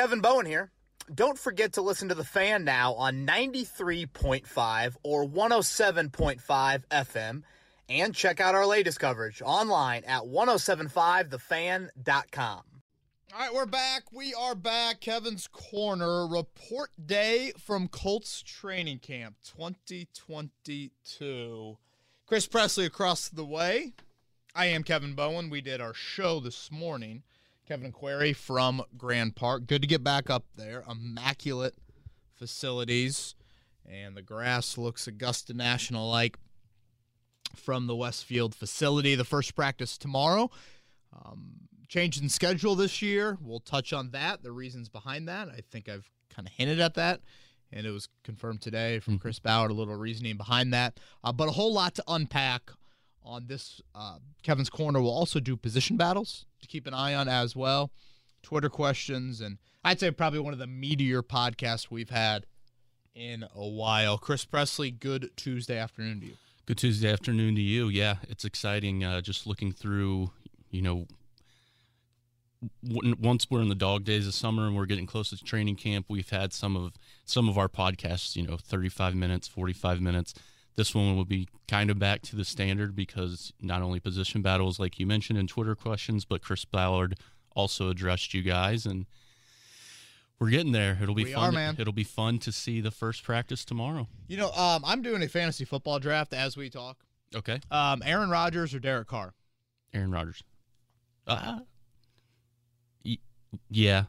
Kevin Bowen here. Don't forget to listen to The Fan now on 93.5 or 107.5 FM and check out our latest coverage online at 1075thefan.com. All right, we're back. We are back. Kevin's Corner report day from Colts training camp 2022. Chris Presley across the way. I am Kevin Bowen. We did our show this morning. Kevin Query from Grand Park. Good to get back up there. Immaculate facilities. And the grass looks Augusta National like from the Westfield facility. The first practice tomorrow. Um, change in schedule this year. We'll touch on that, the reasons behind that. I think I've kind of hinted at that, and it was confirmed today from Chris Ballard, a little reasoning behind that. Uh, but a whole lot to unpack on this. Uh, Kevin's Corner We'll also do position battles to keep an eye on as well, Twitter questions, and I'd say probably one of the meatier podcasts we've had in a while. Chris Presley, good Tuesday afternoon to you. Good Tuesday afternoon to you. Yeah, it's exciting. Uh, just looking through, you know, once we're in the dog days of summer and we're getting close to training camp, we've had some of some of our podcasts, you know, 35 minutes, 45 minutes. This one will be kind of back to the standard because not only position battles, like you mentioned in Twitter questions, but Chris Ballard also addressed you guys, and we're getting there. It'll be We fun. are, man. It'll be fun to see the first practice tomorrow. You know, um, I'm doing a fantasy football draft as we talk. Okay, Um, Aaron Rodgers or Derek Carr? Aaron Rodgers. Uh, y- yeah,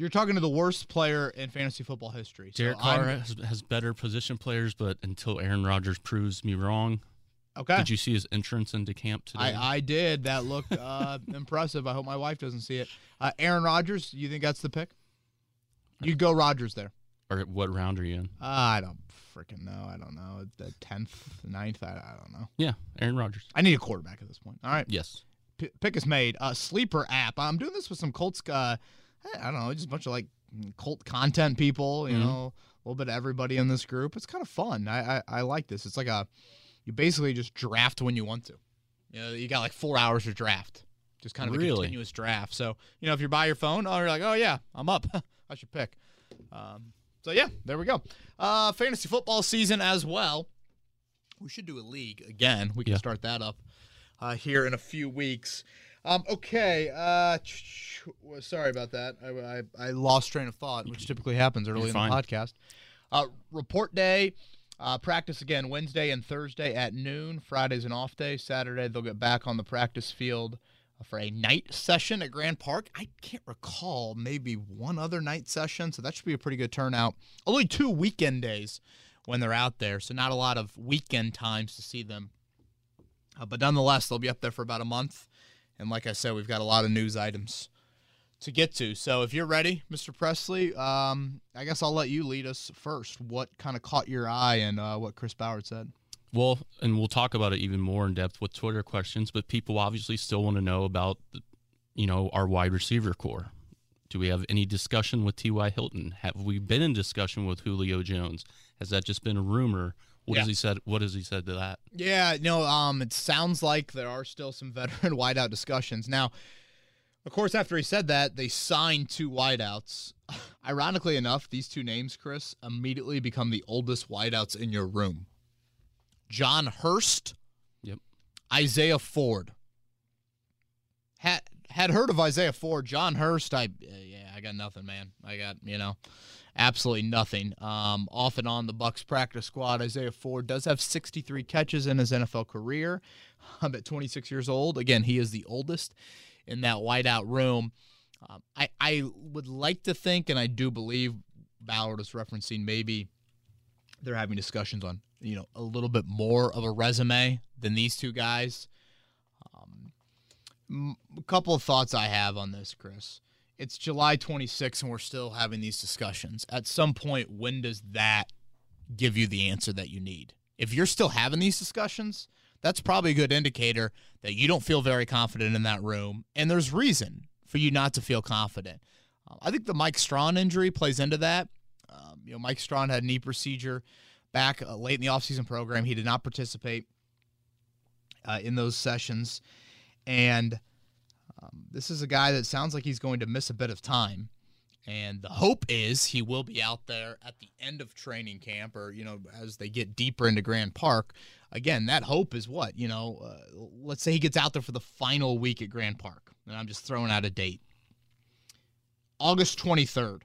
You're talking to the worst player in fantasy football history. So Derek Carr I'm- has, has better position players, but until Aaron Rodgers proves me wrong, okay. did you see his entrance into camp today? I, I did. That looked uh, impressive. I hope my wife doesn't see it. Uh, Aaron Rodgers, you think that's the pick? You go Rodgers there. or what round are you in? Uh, I don't freaking know. I don't know. The tenth, ninth. I, I don't know. Yeah, Aaron Rodgers. I need a quarterback at this point. All right. Yes. P- pick is made. Uh, sleeper app. I'm doing this with some Colts. Uh, I don't know, just a bunch of like cult content people. You Mhm. know, a little bit of everybody in this group. It's kind of fun. I, I I like this. It's like a you basically just draft when you want to. You know, you got like four hours to draft. Just kind of a continuous draft. So you know, if you're by your phone, oh, you're like, oh yeah, I'm up. I should pick. Um, so yeah, there we go. Uh, fantasy football season as well. We should do a league again. We can Yeah. start that up uh, here in a few weeks. Um, okay. Uh, sorry about that. I, I, I lost train of thought, which typically happens early in the podcast. Uh, report day. Uh, practice again Wednesday and Thursday at noon. Friday's an off day. Saturday they'll get back on the practice field for a night session at Grand Park. I can't recall maybe one other night session, so that should be a pretty good turnout. Only two weekend days when they're out there, so not a lot of weekend times to see them. Uh, but nonetheless, they'll be up there for about a month. And like I said, we've got a lot of news items to get to. So if you're ready, Mr. Presley, um, I guess I'll let you lead us first. What kind of caught your eye and uh, what Chris Ballard said? Well, and we'll talk about it even more in depth with Twitter questions, but people obviously still want to know about, you know, our wide receiver corps. Do we have any discussion with T.Y. Hilton? Have we been in discussion with Julio Jones? Has that just been a rumor? What Yeah. has he said? What has he said to that? Yeah, no, um, it sounds like there are still some veteran wideout discussions. Now, of course, after he said that, they signed two wideouts. Ironically enough, these two names, Chris, immediately become the oldest wideouts in your room. John Hurst, Yep. Isaiah Ford. Had had heard of Isaiah Ford, John Hurst. I uh, yeah, I got nothing, man. I got you know, absolutely nothing. Um, off and on the Bucks practice squad. Isaiah Ford does have 63 catches in his NFL career. I'm at 26 years old. Again, he is the oldest in that wideout room. Um, I I would like to think, and I do believe Ballard is referencing maybe they're having discussions on you know a little bit more of a resume than these two guys. Um, a couple of thoughts I have on this, Chris. It's July 26th, and we're still having these discussions. At some point, when does that give you the answer that you need? If you're still having these discussions, that's probably a good indicator that you don't feel very confident in that room, and there's reason for you not to feel confident. Uh, I think the Mike Strachan injury plays into that. Um, you know, Mike Strachan had a knee procedure back uh, late in the offseason program. He did not participate uh, in those sessions, and um, this is a guy that sounds like he's going to miss a bit of time. And the hope is he will be out there at the end of training camp or, you know, as they get deeper into Grand Park. Again, that hope is what? You know, uh, let's say he gets out there for the final week at Grand Park. And I'm just throwing out a date. August 23rd.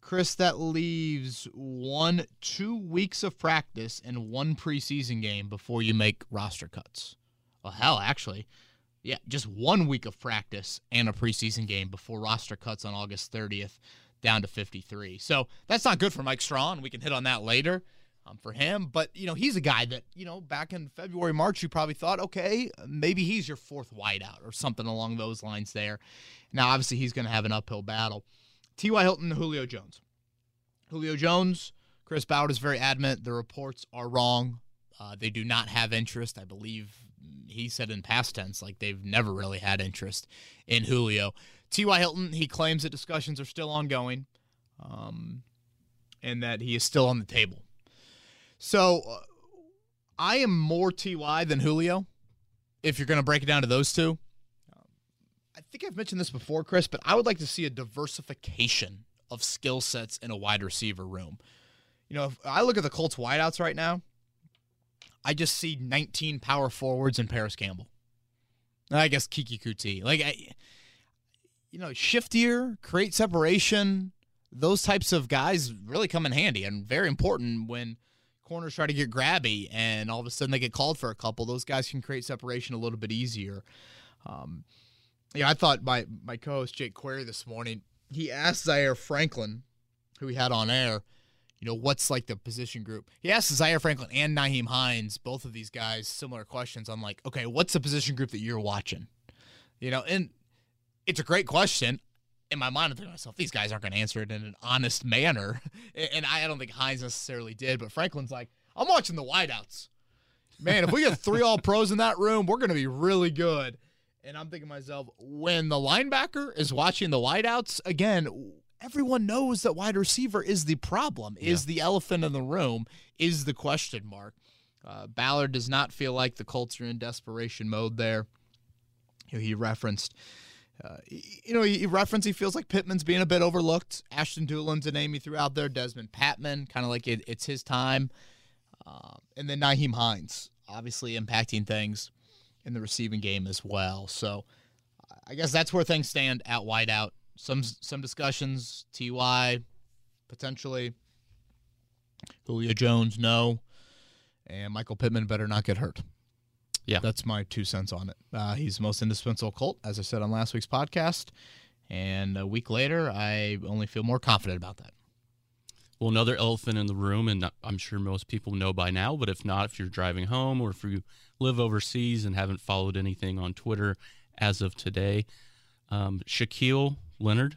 Chris, that leaves one, two weeks of practice and one preseason game before you make roster cuts. Well, hell, actually, yeah, just one week of practice and a preseason game before roster cuts on August 30th down to 53. So that's not good for Mike Strachan. We can hit on that later um, for him. But, you know, he's a guy that, you know, back in February, March, you probably thought, okay, maybe he's your fourth wideout or something along those lines there. Now, obviously, he's going to have an uphill battle. T.Y. Hilton, and Julio Jones. Julio Jones, Chris Ballard is very adamant the reports are wrong. Uh, they do not have interest. I believe he said in past tense, like they've never really had interest in Julio. T.Y. Hilton, he claims that discussions are still ongoing um, and that he is still on the table. So uh, I am more T.Y. than Julio, if you're going to break it down to those two. Um, I think I've mentioned this before, Chris, but I would like to see a diversification of skill sets in a wide receiver room. You know, if I look at the Colts wideouts right now, I just see 19 power forwards and Parris Campbell. I guess Keke Coutee. Like, I, you know, shiftier, create separation. Those types of guys really come in handy and very important when corners try to get grabby and all of a sudden they get called for a couple. Those guys can create separation a little bit easier. Um, yeah, I thought my my co-host Jake Query this morning he asked Zaire Franklin, who he had on air, you know, what's like the position group? He asked Zaire Franklin and Nyheim Hines, both of these guys, similar questions on like, okay, what's the position group that you're watching? You know, and it's a great question. In my mind, I'm thinking myself, these guys aren't going to answer it in an honest manner. And I don't think Hines necessarily did, but Franklin's like, I'm watching the wideouts. Man, if we get three all pros in that room, we're going to be really good. And I'm thinking to myself, when the linebacker is watching the wideouts, again, everyone knows that wide receiver is the problem, is yeah. the elephant in the room, is the question mark. Uh, Ballard does not feel like the Colts are in desperation mode there. You know, he referenced, uh, you know, he referenced he feels like Pittman's being a bit overlooked. Ashton Dulin's a name he threw out there. Dezmon Patmon, kind of like it, it's his time. Uh, and then Nyheim Hines, obviously impacting things in the receiving game as well. So I guess that's where things stand at wideout. Some some discussions, Ty potentially, Julio Jones, no, and Michael Pittman better not get hurt. Yeah, that's my two cents on it. Uh, he's the most indispensable Colt, as I said on last week's podcast, and a week later, I only feel more confident about that. Well, another elephant in the room, and I'm sure most people know by now, but if not, if you're driving home or if you live overseas and haven't followed anything on Twitter as of today, um, Shaquille Leonard,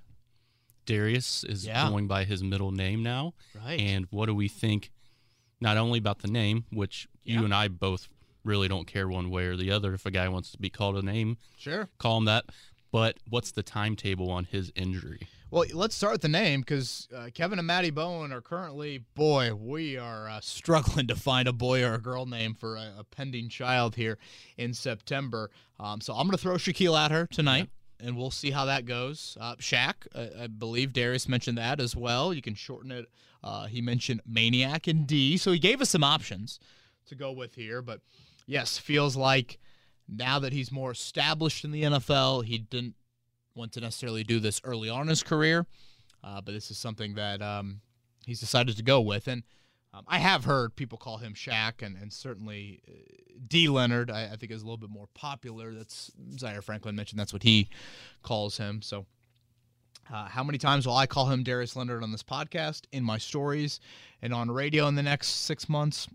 Darius is yeah. going by his middle name now. Right. And what do we think, not only about the name, which yeah. you and I both really don't care one way or the other if a guy wants to be called a name, sure, call him that, but what's the timetable on his injury? Well, let's start with the name because uh, Kevin and Maddie Bowen are currently, boy, we are uh, struggling to find a boy or a girl name for a, a pending child here in September. Um, so I'm going to throw Shaquille at her tonight. Yeah. And we'll see how that goes. Uh, Shaq, I believe Darius mentioned that as well. You can shorten it. Uh, he mentioned Maniac and D. So he gave us some options to go with here. But yes, feels like now that he's more established in the NFL, he didn't want to necessarily do this early on in his career, uh, but this is something that um, he's decided to go with. And um, I have heard people call him Shaq, and, and certainly uh, D. Leonard, I, I, think, is a little bit more popular. That's Zaire Franklin mentioned that's what he calls him. So, uh, how many times will I call him Darius Leonard on this podcast, in my stories, and on radio in the next six months?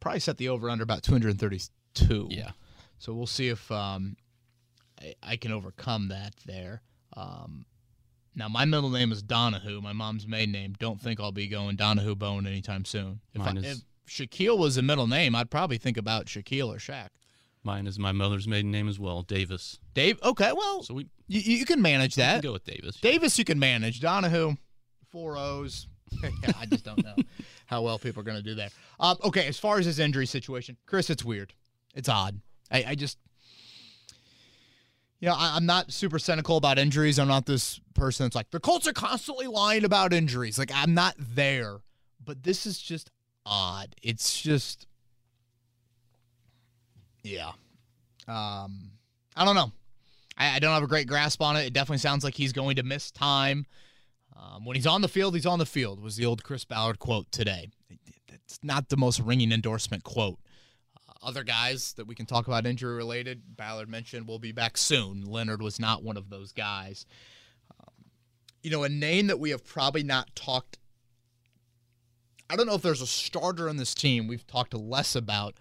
Probably set the over under about 232. Yeah. So we'll see if um, I, I can overcome that there. Um, now, my middle name is Donahue. My mom's maiden name. Don't think I'll be going Donahue Bowen anytime soon. If, Mine I, is, if Shaquille was a middle name, I'd probably think about Shaquille or Shaq. Mine is my mother's maiden name as well, Davis. Dave. Okay, well, so we you, you can manage that. go with Davis. Davis, you can manage. Donahue, four O's. yeah, I just don't know how well people are going to do that. Um, okay, as far as his injury situation, Chris, it's weird. It's odd. I, I just you know, I, am not super cynical about injuries. I'm not this person that's like the Colts are constantly lying about injuries. Like I'm not there, but this is just odd. It's just, yeah. Um, I don't know. I, I don't have a great grasp on it. It definitely sounds like he's going to miss time. Um, when he's on the field, he's on the field. Was the old Chris Ballard quote today? It's not the most ringing endorsement quote. Other guys that we can talk about injury related, Ballard mentioned, will be back soon. Leonard was not one of those guys. Um, you know, a name that we have probably not talked. I don't know if there's a starter on this team we've talked less about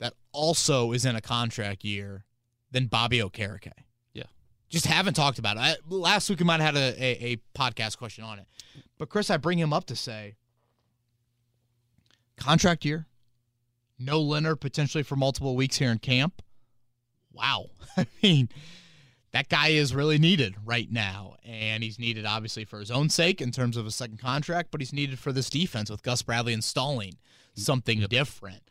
that also is in a contract year than Bobby Okereke Yeah. just haven't talked about it. I, last week we might have had a, a, a podcast question on it. But Chris, I bring him up to say contract year, no Leonard potentially for multiple weeks here in camp. Wow. I mean, that guy is really needed right now. And he's needed, obviously, for his own sake in terms of a second contract, but he's needed for this defense with Gus Bradley installing something yep. different.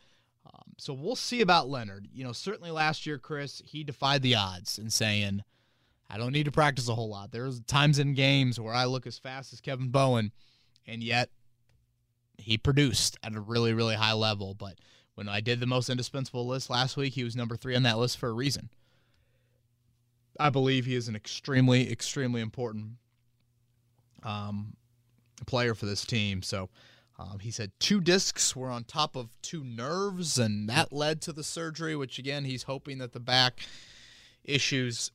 Um, so we'll see about Leonard. You know, certainly last year, Chris, he defied the odds in saying, I don't need to practice a whole lot. There's times in games where I look as fast as Kevin Bowen, and yet he produced at a really, really high level. But when I did the most indispensable list last week, he was number three on that list for a reason. I believe he is an extremely, extremely important um, player for this team. So um, he said two discs were on top of two nerves, and that led to the surgery, which again, he's hoping that the back issues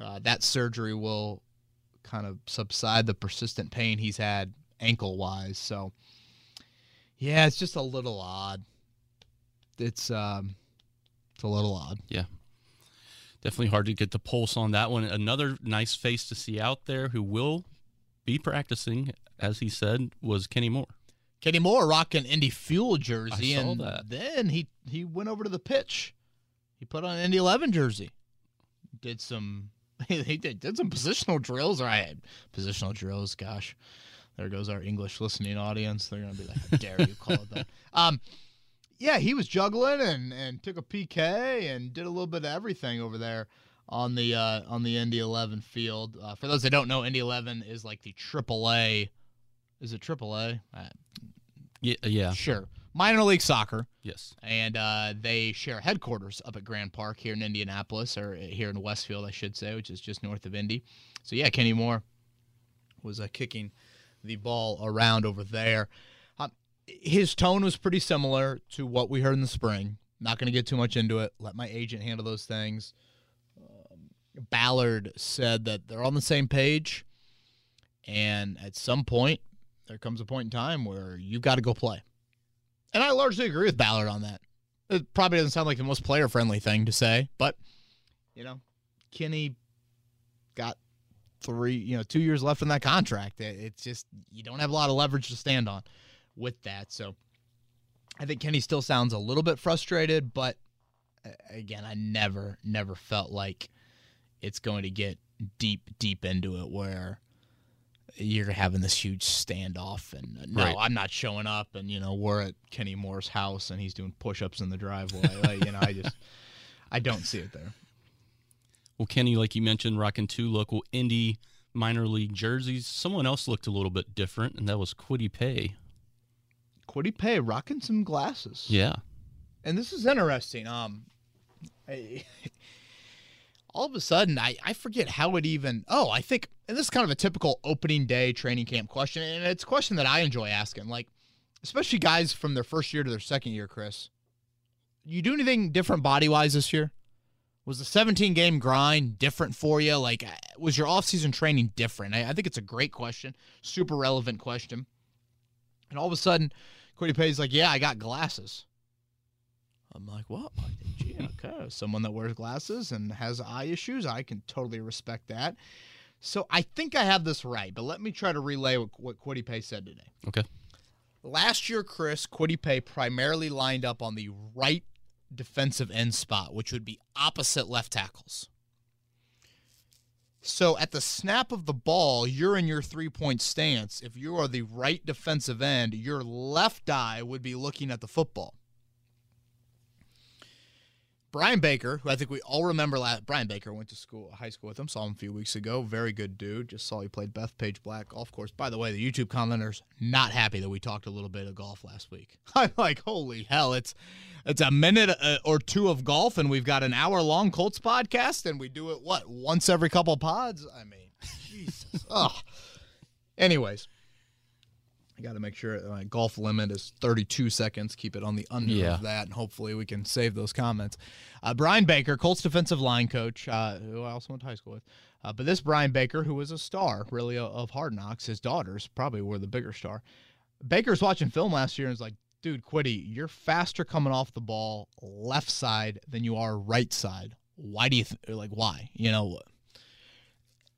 uh, that surgery will kind of subside the persistent pain he's had ankle wise. So, yeah, it's just a little odd. It's um, it's a little odd. Yeah, definitely hard to get the pulse on that one. Another nice face to see out there who will be practicing, as he said, was Kenny Moore. Kenny Moore rocking Indy Fuel jersey, I saw and that. then he he went over to the pitch. He put on an Indy 11 jersey. Did some they did, did some positional drills, right? Positional drills, gosh. There goes our English listening audience. They're gonna be like, "How dare you call it that?" Um, yeah, he was juggling and and took a PK and did a little bit of everything over there on the uh, on the Indy 11 field. Uh, for those that don't know, Indy 11 is like the AAA. Is it AAA? Uh, yeah, yeah, sure minor league soccer. Yes. And uh, they share headquarters up at Grand Park here in Indianapolis, or here in Westfield, I should say, which is just north of Indy. So, yeah, Kenny Moore was uh, kicking the ball around over there. His tone was pretty similar to what we heard in the spring. Not going to get too much into it. Let my agent handle those things. Um, Ballard said that they're on the same page. And at some point, there comes a point in time where you've got to go play. And I largely agree with Ballard on that. It probably doesn't sound like the most player friendly thing to say, but you know, Kenny got three, you know, two years left in that contract. It's just you don't have a lot of leverage to stand on with that. So I think Kenny still sounds a little bit frustrated, but again, I never, never felt like it's going to get deep, deep into it where you're having this huge standoff and uh, no right. i'm not showing up and you know we're at kenny moore's house and he's doing push-ups in the driveway like, you know i just i don't see it there well kenny like you mentioned rocking two local Indy minor league jerseys someone else looked a little bit different and that was Kwity Paye Kwity Paye rocking some glasses. Yeah. And this is interesting um I, all of a sudden I, I forget how it even oh i think and this is kind of a typical opening day training camp question and it's a question that i enjoy asking like especially guys from their first year to their second year chris. You do anything different body wise this year? Was the 17 game grind different for you? Like uh, was your offseason training different? I, I, think it's a great question super relevant question and all of a sudden Kwity Paye's like yeah i got glasses i'm like what gee okay someone that wears glasses and has eye issues i can totally respect that so I think I have this right, but let me try to relay what, what Kwity Paye said today. Okay. Last year, Chris, Kwity Paye primarily lined up on the right defensive end spot, which would be opposite left tackles. So at the snap of the ball, you're in your three point stance. If you are the right defensive end, your left eye would be looking at the football. Brian Baker, who I think we all remember, last, Brian Baker went to school, high school with him. Saw him a few weeks ago. Very good dude. Just saw he played Bethpage Black golf course. By the way, the YouTube commenters not happy that we talked a little bit of golf last week. I'm like, holy hell! It's it's a minute uh, or two of golf, and we've got an hour long Colts podcast, and we do it what once every couple pods. I mean, Jesus. oh. Anyways, I got to make sure my golf limit is 32 seconds. Keep it on the under Yeah. of that, and hopefully we can save those comments. Uh, Brian Baker, Colts defensive line coach, uh, who I also went to high school with. Uh, but this Brian Baker, who was a star really of- Hard Knocks, his daughters probably were the bigger star. Baker's watching film last year and is like, dude, Kwity, you're faster coming off the ball left side than you are right side. Why do you th- like why? You know,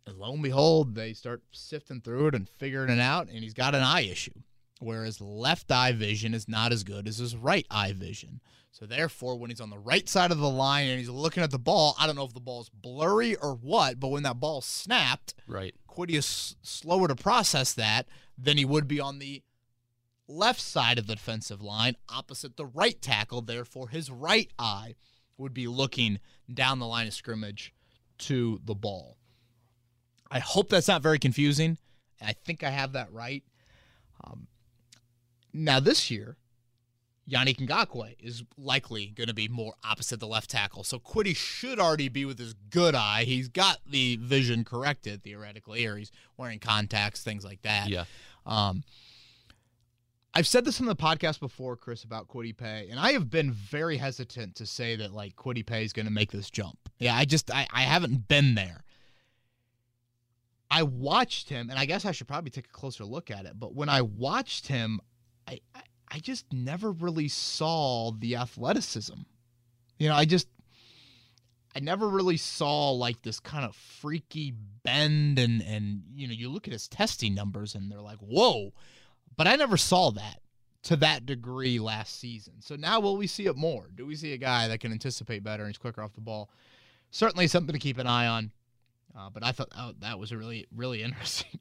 and lo and behold, they start sifting through it and figuring it out, and he's got an eye issue. Whereas left eye vision is not as good as his right eye vision. So therefore, when he's on the right side of the line and he's looking at the ball, I don't know if the ball's blurry or what, but when that ball snapped, Right. Kwity is s- slower to process that than he would be on the left side of the defensive line, opposite the right tackle. Therefore, his right eye would be looking down the line of scrimmage to the ball. I hope that's not very confusing. I think I have that right. Um, now, this year, Yannick Ngakoue is likely going to be more opposite the left tackle. So Kwity should already be with his good eye. He's got the vision corrected theoretically, or he's wearing contacts, things like that. Yeah. Um, I've said this on the podcast before, Chris, about Kwity Paye, and I have been very hesitant to say that like Kwity Paye is going to make this jump. Yeah, I just I, I haven't been there. I watched him, and I guess I should probably take a closer look at it. But when I watched him, I I, I just never really saw the athleticism. You know, I just I never really saw like this kind of freaky bend and and you know, you look at his testing numbers and they're like, "Whoa." But I never saw that to that degree last season. So now will we see it more? Do we see a guy that can anticipate better and he's quicker off the ball? Certainly something to keep an eye on. Uh, but I thought oh, that was a really really interesting.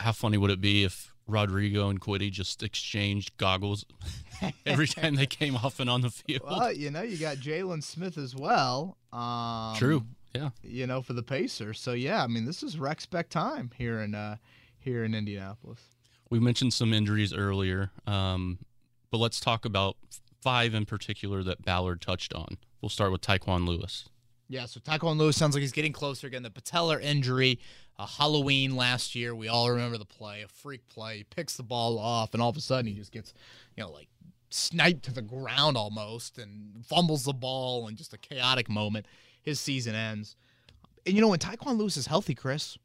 How funny would it be if Rodrigo and Kwity just exchanged goggles every time they came off and on the field? well, you know, you got Jalen Smith as well. Um, True. Yeah. You know, for the Pacers. So yeah, I mean, this is rec spec time here in uh, here in Indianapolis. We mentioned some injuries earlier, um, but let's talk about five in particular that Ballard touched on. We'll start with Tyquan Lewis. Yeah, so Tyquan Lewis sounds like he's getting closer again. The patellar injury, uh, Halloween last year, we all remember the play, a freak play. He picks the ball off, and all of a sudden he just gets, you know, like sniped to the ground almost and fumbles the ball and just a chaotic moment. His season ends. And, you know, when Tyquan Lewis is healthy, Chris,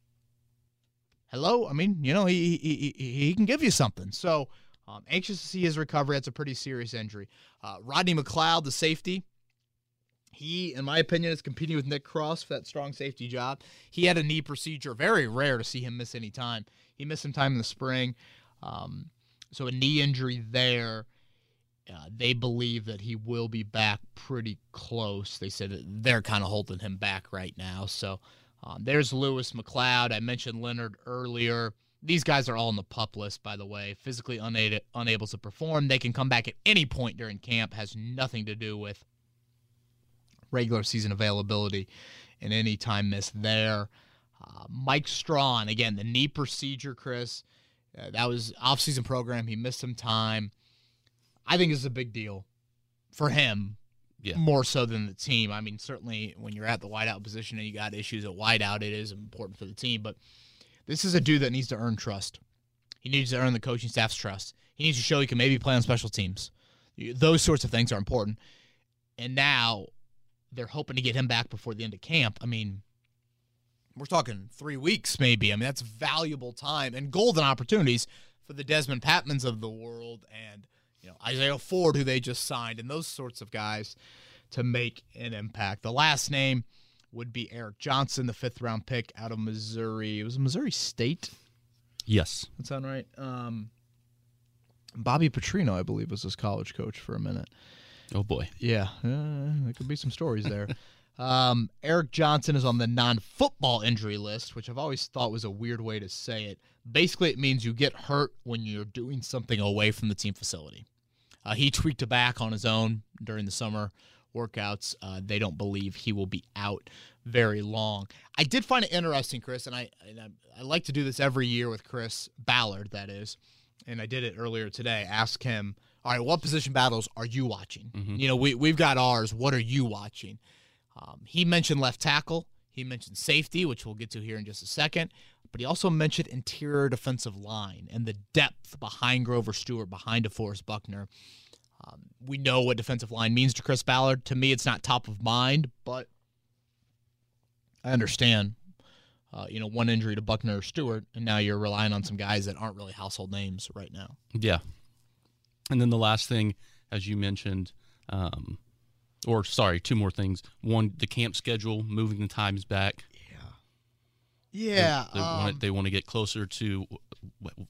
hello? I mean, you know, he, he, he, he can give you something. So, um, anxious to see his recovery. That's a pretty serious injury. Uh, Rodney McLeod, the safety, he, in my opinion, is competing with Nick Cross for that strong safety job. He had a knee procedure. Very rare to see him miss any time. He missed some time in the spring. Um, so a knee injury there. Uh, they believe that he will be back pretty close. They said they're kind of holding him back right now. So um, there's Lewis McLeod. I mentioned Leonard earlier. These guys are all on the pup list, by the way. Physically unable, unable to perform. They can come back at any point during camp. Has nothing to do with regular season availability and any time missed there. Uh, Mike Strachan, again, the knee procedure, Chris. Uh, that was off-season program. He missed some time. I think it's a big deal for him, Yeah. more so than the team. I mean, certainly when you're at the wideout position and you got issues at wideout, it is important for the team. But this is a dude that needs to earn trust. He needs to earn the coaching staff's trust. He needs to show he can maybe play on special teams. Those sorts of things are important. And now they're hoping to get him back before the end of camp. I mean, we're talking three weeks, maybe. I mean, that's valuable time and golden opportunities for the Dezmon Patmons of the world and you know Isaiah Ford, who they just signed, and those sorts of guys to make an impact. The last name would be Eric Johnson, the fifth round pick out of Missouri. It was Missouri State. Yes. That sound right? Um, Bobby Petrino, I believe, was his college coach for a minute. Oh boy. Yeah, uh, there could be some stories there. um, Eric Johnson is on the non-football injury list, which I've always thought was a weird way to say it. Basically, it means you get hurt when you're doing something away from the team facility. Uh, he tweaked a back on his own during the summer workouts. Uh, they don't believe he will be out very long. I did find it interesting, Chris, and I, and I I like to do this every year with Chris Ballard, that is, and I did it earlier today. Ask him, all right, what position battles are you watching? Mhm. You know, we we've got ours. What are you watching? Um, he mentioned left tackle. He mentioned safety, which we'll get to here in just a second. But he also mentioned interior defensive line and the depth behind Grover Stewart, behind DeForest Buckner. Um, we know what defensive line means to Chris Ballard. To me, it's not top of mind, but I understand. Uh, you know, one injury to Buckner or Stewart, and now you're relying on some guys that aren't really household names right now. Yeah. And then the last thing, as you mentioned, um, or sorry, two more things. One, the camp schedule, moving the times back. Yeah, Yeah, They, want, they want to get closer to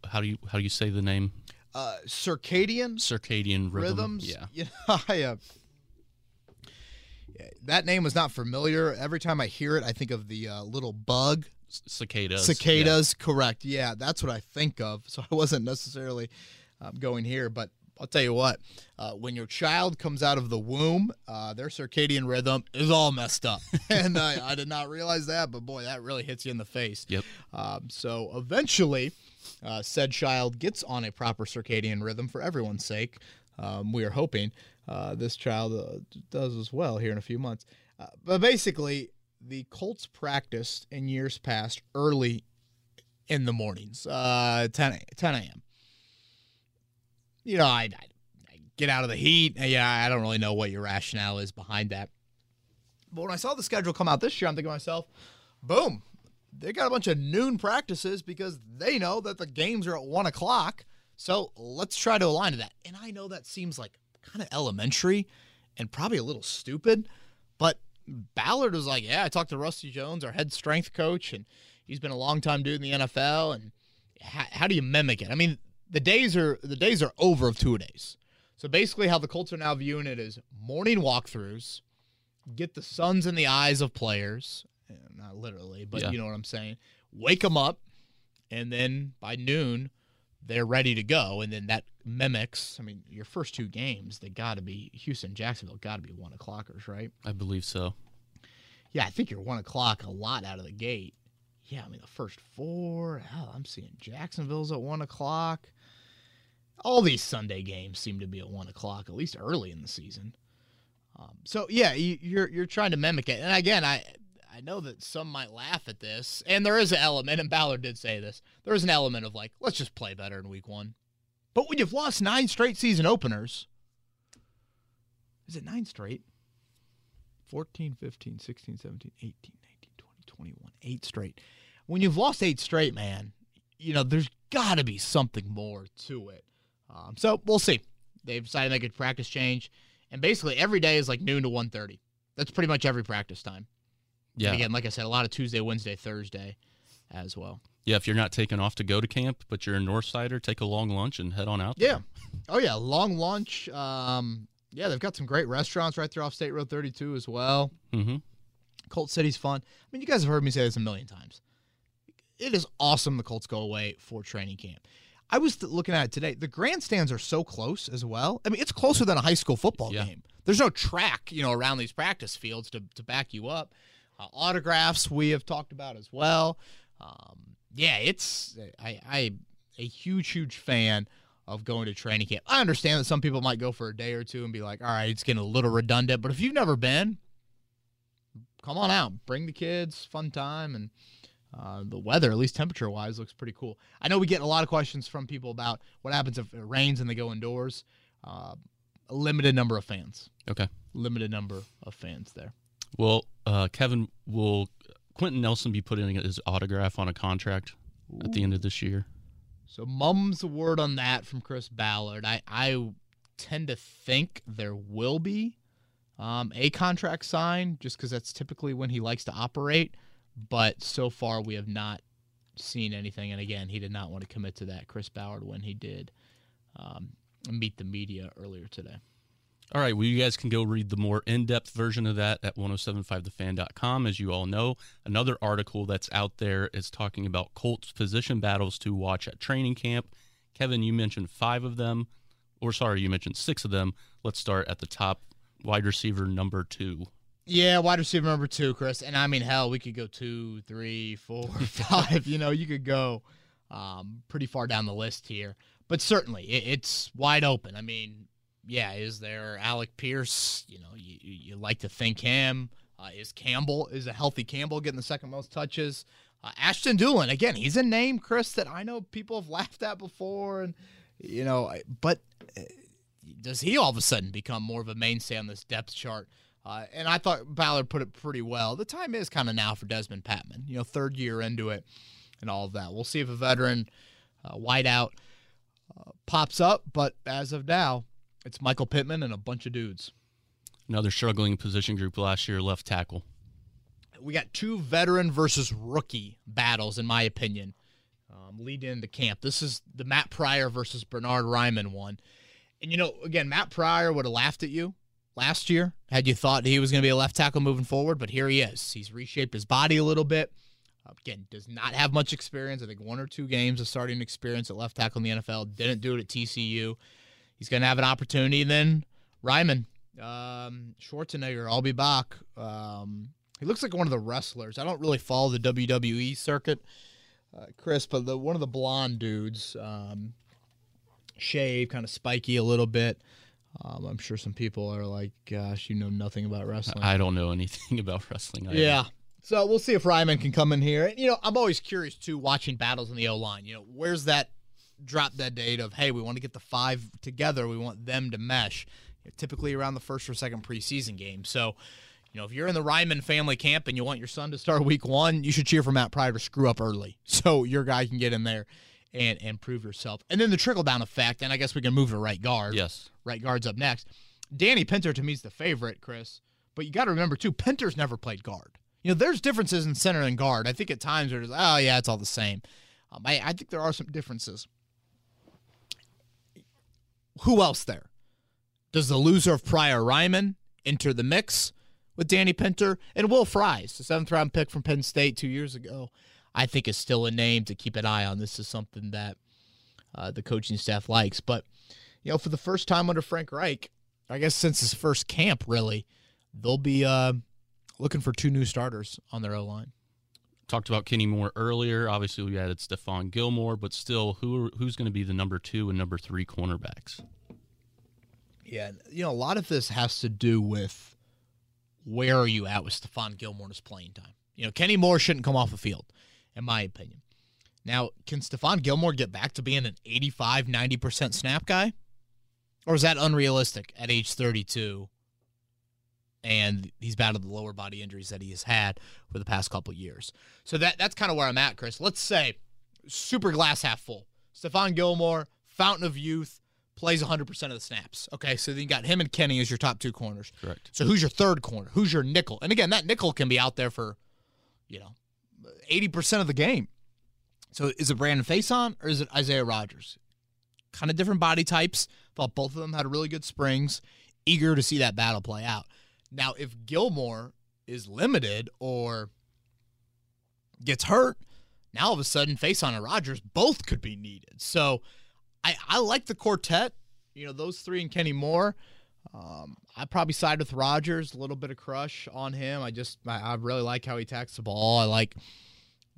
how do you how do you say the name? uh, circadian Circadian rhythm. rhythms. Yeah. You know, I, uh, yeah, that name was not familiar. Every time I hear it, I think of the uh, little bug. Cicadas. Cicadas, correct. Yeah, that's what I think of. So I wasn't necessarily um, going here, but I'll tell you what, uh, when your child comes out of the womb, uh, their circadian rhythm is all messed up. and I, I did not realize that, but boy, that really hits you in the face. Yep. Um, so eventually, uh, said child gets on a proper circadian rhythm for everyone's sake. Um, we are hoping uh, this child uh, does as well here in a few months. Uh, but basically, the Colts practiced in years past early in the mornings, uh, 10, 10 a.m. You know, I, I, I get out of the heat. Uh, yeah, I don't really know what your rationale is behind that. But when I saw the schedule come out this year, I'm thinking to myself, boom, they got a bunch of noon practices because they know that the games are at one o'clock. So let's try to align to that. And I know that seems like kind of elementary and probably a little stupid, but Ballard was like, "Yeah, I talked to Rusty Jones, our head strength coach, and he's been a long time dude in the NFL. And how, how do you mimic it? I mean, the days are the days are over of two days. So basically, how the Colts are now viewing it is morning walkthroughs, get the suns in the eyes of players, eh, not literally, but Yeah. you know what I'm saying. Wake them up, and then by noon, they're ready to go. And then that mimics. I mean, your first two games, they got to be Houston, Jacksonville, got to be one o'clockers, right? I believe so. Yeah, I think you're one o'clock a lot out of the gate. Yeah, I mean the first four. Hell, I'm seeing Jacksonville's at one o'clock. All these Sunday games seem to be at one o'clock, at least early in the season. Um, so yeah, you, you're you're trying to mimic it, and again, I I know that some might laugh at this, and there is an element, and Ballard did say this. There is an element of like, let's just play better in week one. But when you've lost nine straight season openers, is it nine straight? 14, 15, 16, 17, 18, 19, 20, 21, eight straight. When you've lost eight straight, man, you know, there's got to be something more to it. Um, so we'll see. They've decided to make a practice change. And basically every day is like noon to 1.30. That's pretty much every practice time. Yeah. And again, like I said, a lot of Tuesday, Wednesday, Thursday as well. Yeah, if you're not taking off to go to camp, but you're a Northsider, take a long lunch and head on out. Yeah. Oh yeah, long lunch. Um, yeah, they've got some great restaurants right there off State Road 32 as well. Mm-hmm. Colt City's fun. I mean, you guys have heard me say this a million times. It is awesome the Colts go away for training camp. I was th- looking at it today. The grandstands are so close as well. I mean, it's closer than a high school football Yeah. game. There's no track, you know, around these practice fields to, to back you up. Uh, autographs we have talked about as well. Um, yeah, it's I I a huge huge fan of going to training camp. I understand that some people might go for a day or two and be like, all right, it's getting a little redundant. But if you've never been, come on out, bring the kids, fun time, and uh, the weather, at least temperature wise, looks pretty cool. I know we get a lot of questions from people about what happens if it rains and they go indoors. Uh, a limited number of fans, Okay. limited number of fans there. Well, uh, Kevin, will Quenton Nelson be putting his autograph on a contract at the end of this year? So mum's the word on that from Chris Ballard. I I tend to think there will be um, a contract signed, just because that's typically when he likes to operate. But so far, we have not seen anything. And again, he did not want to commit to that, Chris Ballard, when he did um, meet the media earlier today. All right. Well, you guys can go read the more in depth version of that at 1075thefan.com. As you all know, another article that's out there is talking about Colts position battles to watch at training camp. Kevin, you mentioned five of them, or sorry, you mentioned six of them. Let's start at the top wide receiver number two. Yeah, wide receiver number two, Chris. And I mean, hell, we could go two, three, four, five. You know, you could go um, pretty far down the list here. But certainly, it, it's wide open. I mean, yeah, is there Alec Pierce? You know, you, you like to think him. Uh, is Campbell, is a healthy Campbell getting the second most touches? Uh, Ashton Dulin, again, he's a name, Chris, that I know people have laughed at before. And, you know, but uh, does he all of a sudden become more of a mainstay on this depth chart? Uh, and I thought Ballard put it pretty well. The time is kind of now for Dezmon Patmon, you know, third year into it and all of that. We'll see if a veteran uh, wideout uh, pops up, but as of now, it's Michael Pittman and a bunch of dudes. Another struggling position group last year, left tackle. We got two veteran versus rookie battles, in my opinion, um, lead into camp. This is the Matt Pryor versus Bernard Raimann one. And, you know, again, Matt Pryor would have laughed at you last year had you thought he was going to be a left tackle moving forward, but here he is. He's reshaped his body a little bit. Again, does not have much experience. I think one or two games of starting experience at left tackle in the NFL. Didn't do it at TCU. He's going to have an opportunity. Then Raimann, um, Schwarzenegger, I'll be back. Um, he looks like one of the wrestlers. I don't really follow the WWE circuit, uh, Chris, but the one of the blonde dudes, um, shave, kind of spiky a little bit. Um, I'm sure some people are like, "Gosh, you know nothing about wrestling." I don't know anything about wrestling. Either. Yeah. So we'll see if Raimann can come in here. And, you know, I'm always curious too, watching battles in the O line. You know, where's that drop dead date of, hey, we want to get the five together. We want them to mesh. You know, typically around the first or second preseason game. So, you know, if you're in the Raimann family camp and you want your son to start week one, you should cheer for Matt Pryor to screw up early so your guy can get in there and and prove yourself. And then the trickle down effect, and I guess we can move to right guard. Yes. Right guard's up next. Danny Pinter to me is the favorite, Chris. But you got to remember too, Pinter's never played guard. You know, there's differences in center and guard. I think at times there's, oh yeah, it's all the same. Um, I, I think there are some differences. Who else there? Does the loser of Pryor Raimann enter the mix with Danny Pinter and Will Fries, the seventh round pick from Penn State two years ago? I think is still a name to keep an eye on. This is something that uh, the coaching staff likes. But, you know, for the first time under Frank Reich, I guess since his first camp, really, they'll be uh, looking for two new starters on their O line. Talked about Kenny Moore earlier. Obviously, we added Stephon Gilmore, but still, who who's going to be the number two and number three cornerbacks? Yeah, you know, a lot of this has to do with where are you at with Stephon Gilmore's playing time. You know, Kenny Moore shouldn't come off the field in my opinion. Now, can Stephon Gilmore get back to being an 85, 90% snap guy? Or is that unrealistic at age 32? And he's battled the lower body injuries that he has had for the past couple years. So that that's kind of where I'm at, Chris. Let's say super glass half full. Stephon Gilmore, fountain of youth, plays 100% of the snaps. Okay, so then you got him and Kenny as your top two corners. Correct. So who's your third corner? Who's your nickel? And again, that nickel can be out there for, you know, 80% of the game. So is it Brandon Facyson or is it Isaiah Rodgers? Kind of different body types. Thought both of them had really good springs. Eager to see that battle play out. Now, if Gilmore is limited or gets hurt, now all of a sudden Facyson and Rodgers both could be needed. So I, I like the quartet. You know, those three and Kenny Moore. Um, I probably side with Rodgers. A little bit of crush on him. I just I, I really like how he attacks the ball. I like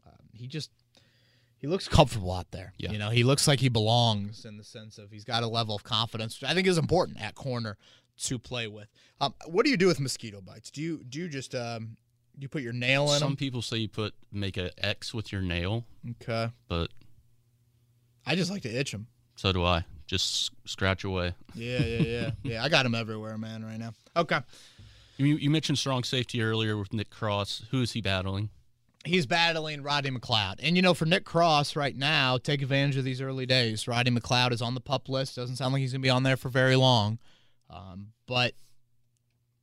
uh, he just he looks comfortable out there. Yeah. You know, he looks like he belongs in the sense of he's got a level of confidence, which I think is important at corner to play with. Um, what do you do with mosquito bites? Do you do you just um, do you put your nail in Some them? people say you put make an X with your nail, Okay. but I just like to itch them. so do I. Just scratch away. Yeah, yeah, yeah, yeah. I got them everywhere, man. Right now. Okay. You, you mentioned strong safety earlier with Nick Cross. Who is he battling? He's battling Roddy McLeod. And you know, for Nick Cross right now, take advantage of these early days. Roddy McLeod is on the pup list. Doesn't sound like he's gonna be on there for very long. Um, but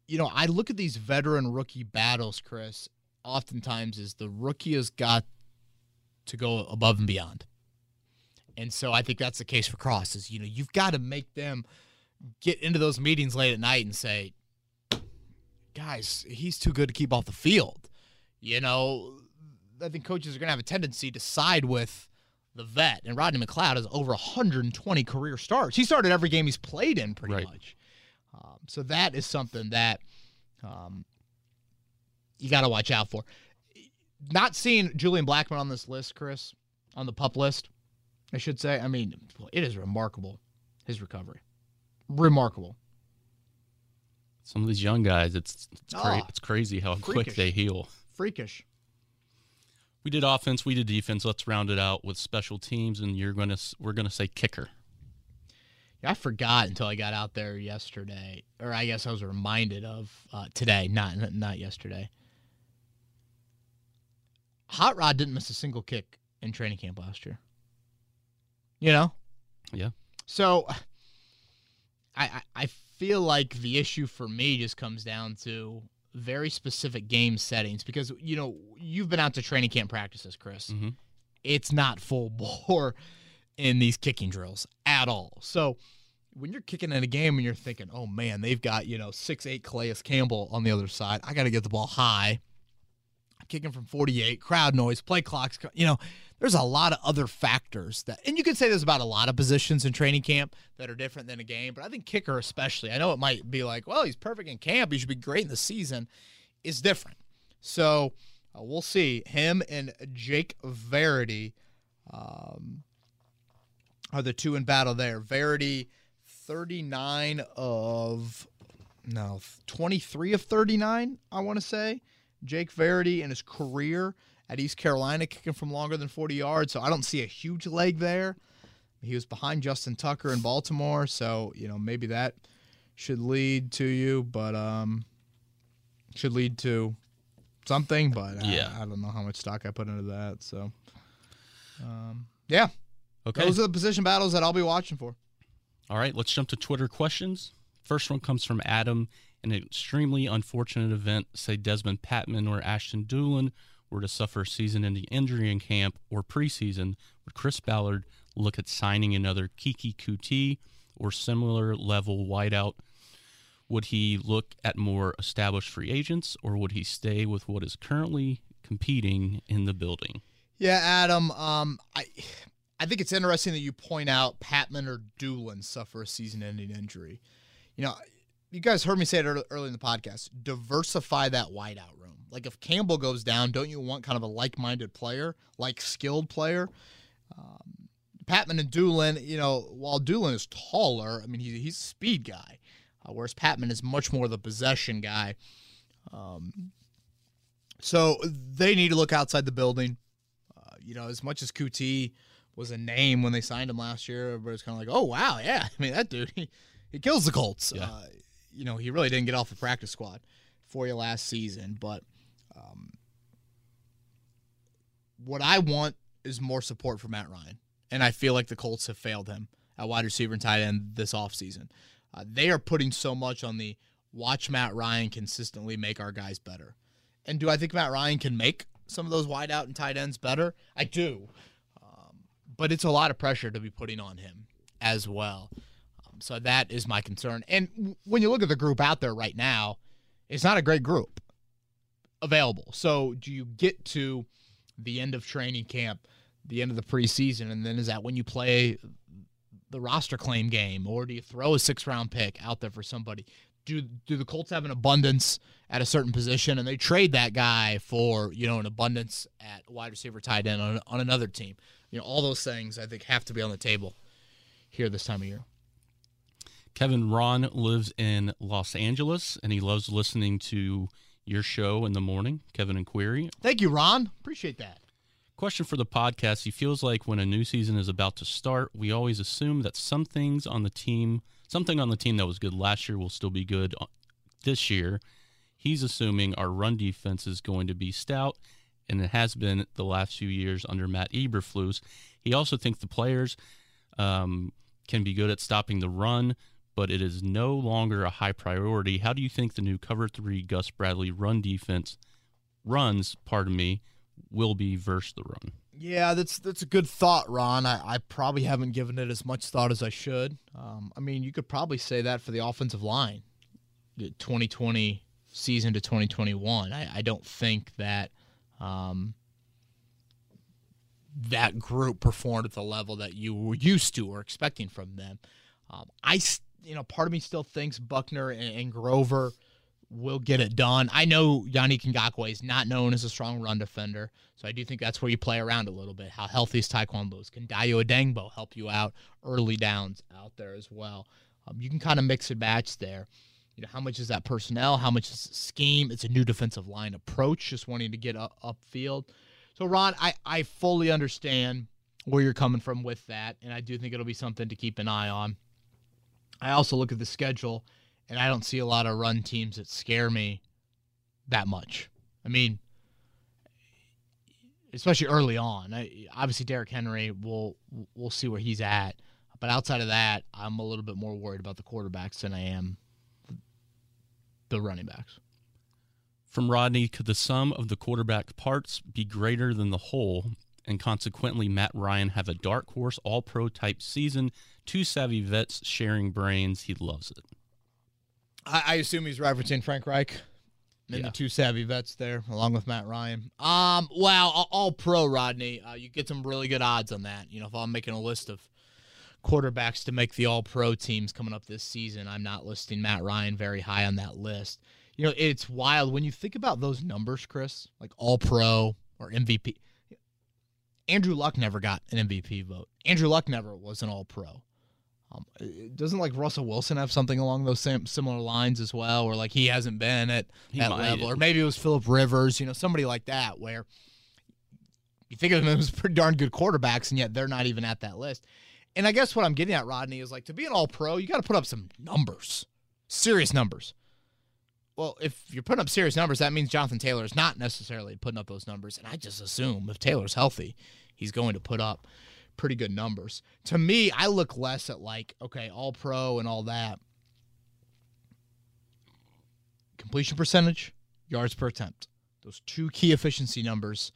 you know, I look at these veteran rookie battles, Chris. Oftentimes, is the rookie has got to go above and beyond. And so I think that's the case for Cross. Is you know you've got to make them get into those meetings late at night and say, guys, he's too good to keep off the field. You know, I think coaches are going to have a tendency to side with the vet. And Rodney McLeod has over 120 career starts. He started every game he's played in, pretty Right. much. Um, so that is something that um, you got to watch out for. Not seeing Julian Blackmon on this list, Chris, on the pup list, I should say. I mean, it is remarkable his recovery. Remarkable. Some of these young guys, it's it's, cra- Oh, it's crazy how quick they heal. Freakish. We did offense, we did defense. Let's round it out with special teams, and you're gonna we're gonna say kicker. Yeah, I forgot until I got out there yesterday, or I guess I was reminded of uh, today, not not yesterday. Hot Rod didn't miss a single kick in training camp last year. You know, Yeah. so I, I I feel like the issue for me just comes down to very specific game settings because you know you've been out to training camp practices, Chris hmm it's not full bore in these kicking drills at all. So when you're kicking in a game and you're thinking, oh man, they've got, you know, six eight Calais Campbell on the other side. I got to get the ball high. I'm kicking from 48, crowd noise, play clocks. You know, there's a lot of other factors that, and you could say there's about a lot of positions in training camp that are different than a game, but I think kicker especially, I know it might be like, well, he's perfect in camp. He should be great in the season, is different. So uh, we'll see. Him and Jake Verity um, are the two in battle there. Verity, 39 of, no, 23 of 39, I want to say. Jake Verity in his career at East Carolina kicking from longer than 40 yards. So I don't see a huge leg there. He was behind Justin Tucker in Baltimore. So, you know, maybe that should lead to you, but um, should lead to something. But Yeah. I, I don't know how much stock I put into that. So, um, yeah, Okay. those are the position battles that I'll be watching for. All right, let's jump to Twitter questions. First one comes from Adam. An extremely unfortunate event, say Dezmon Patmon or Ashton Dulin were to suffer a season-ending injury in camp or preseason, would Chris Ballard look at signing another Keke Coutee or similar level wideout? Would he look at more established free agents, or would he stay with what is currently competing in the building? Yeah, Adam. Um, I I think it's interesting that you point out Patmon or Dulin suffer a season-ending injury. You know, you guys heard me say it ear- early in the podcast. Diversify that wideout room. Like if Campbell goes down, don't you want kind of a like-minded player, like skilled player? Um, Patmon and Dulin. You know, while Dulin is taller, I mean he's he's a speed guy, uh, whereas Patmon is much more the possession guy. Um, so they need to look outside the building. Uh, you know, as much as Coutee was a name when they signed him last year, everybody's kind of like, oh, wow, yeah. I mean, that dude, he, he kills the Colts. Yeah. Uh, you know, he really didn't get off the practice squad for you last season. But um, what I want is more support for Matt Ryan. And I feel like the Colts have failed him at wide receiver and tight end this offseason. Uh, they are putting so much on the watch Matt Ryan consistently make our guys better. And do I think Matt Ryan can make some of those wide out and tight ends better? I do. Um, but it's a lot of pressure to be putting on him as well. So that is my concern. And when you look at the group out there right now, it's not a great group available. So do you get to the end of training camp, the end of the preseason, and then is that when you play the roster claim game, or do you throw a six round pick out there for somebody? Do do the Colts have an abundance at a certain position, and they trade that guy for you know an abundance at wide receiver, tight end on, on another team? You know, all those things I think have to be on the table here this time of year. Kevin Ron lives in Los Angeles and he loves listening to your show in the morning, Kevin and Query. Thank you, Ron. Appreciate that. Question for the podcast. He feels like when a new season is about to start, we always assume that some things on the team, something on the team that was good last year will still be good this year. He's assuming our run defense is going to be stout, and it has been the last few years under Matt Eberflus. He also thinks the players um, can be good at stopping the run, but it is no longer a high priority. How do you think the new cover three Gus Bradley run defense runs, pardon me, will be versus the run? Yeah, that's that's a good thought, Ron. I, I probably haven't given it as much thought as I should. Um, I mean, you could probably say that for the offensive line, the 2020 season to 2021. I, I don't think that um, that group performed at the level that you were used to or expecting from them. Um, I you know, part of me still thinks Buckner and, and Grover will get it done. I know Yannick Ngakoue is not known as a strong run defender, so I do think that's where you play around a little bit. How healthy is Taekwondo? Can Dayo Odeyingbo help you out early downs out there as well? Um, you can kind of mix and match there. You know, how much is that personnel? How much is scheme? It's a new defensive line approach, just wanting to get up upfield. So, Ron, I, I fully understand where you're coming from with that, and I do think it'll be something to keep an eye on. I also look at the schedule, and I don't see a lot of run teams that scare me that much. I mean, especially early on. I, obviously, Derrick Henry, we'll we'll see where he's at. But outside of that, I'm a little bit more worried about the quarterbacks than I am the running backs. From Rodney, could the sum of the quarterback parts be greater than the whole, and consequently Matt Ryan have a dark horse all pro type season? Two savvy vets sharing brains. He loves it. I, I assume he's referencing Frank Reich and yeah. the two savvy vets there, along with Matt Ryan. Um, well, all pro Rodney, uh, you get some really good odds on that. You know, if I'm making a list of quarterbacks to make the all pro teams coming up this season, I'm not listing Matt Ryan very high on that list you know, it's wild when you think about those numbers, Chris, like all pro or MVP. Andrew Luck never got an MVP vote. Andrew Luck never was an all pro. Um, doesn't like Russell Wilson have something along those same similar lines as well, or like he hasn't been at that level, or maybe it was Philip Rivers, you know, somebody like that, where you think of them as pretty darn good quarterbacks, and yet they're not even at that list. And I guess what I'm getting at, Rodney, is like to be an all pro, you got to put up some numbers, serious numbers well, if you're putting up serious numbers, that means Jonathan Taylor is not necessarily putting up those numbers. And I just assume if Taylor's healthy, he's going to put up pretty good numbers. To me, I look less at like, okay, all pro and all that. Completion percentage, yards per attempt. Those two key efficiency numbers,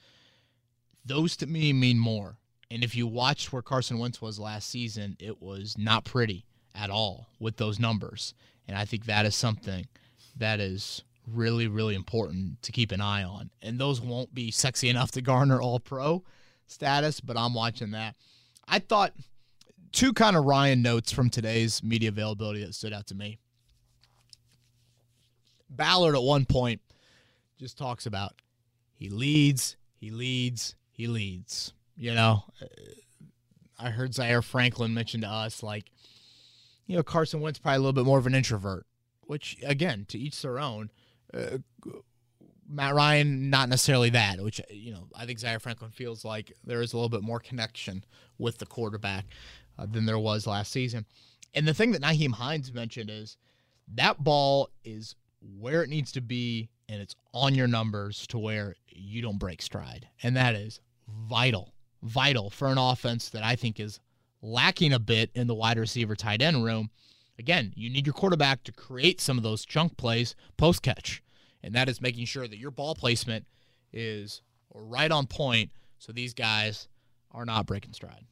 those to me mean more. And if you watched where Carson Wentz was last season, it was not pretty at all with those numbers. And I think that is something – that is really, really important to keep an eye on. And those won't be sexy enough to garner all pro status, but I'm watching that. I thought two kind of Ryan notes from today's media availability that stood out to me. Ballard at one point just talks about he leads, he leads, he leads. You know, I heard Zaire Franklin mention to us like, you know, Carson Wentz probably a little bit more of an introvert which again, to each their own. Uh, Matt Ryan, not necessarily that, which you know, I think Zaire Franklin feels like there is a little bit more connection with the quarterback uh, than there was last season. And the thing that Nyheim Hines mentioned is that ball is where it needs to be, and it's on your numbers to where you don't break stride, and that is vital, vital for an offense that I think is lacking a bit in the wide receiver tight end room. Again, you need your quarterback to create some of those chunk plays post catch, and that is making sure that your ball placement is right on point so these guys are not breaking stride.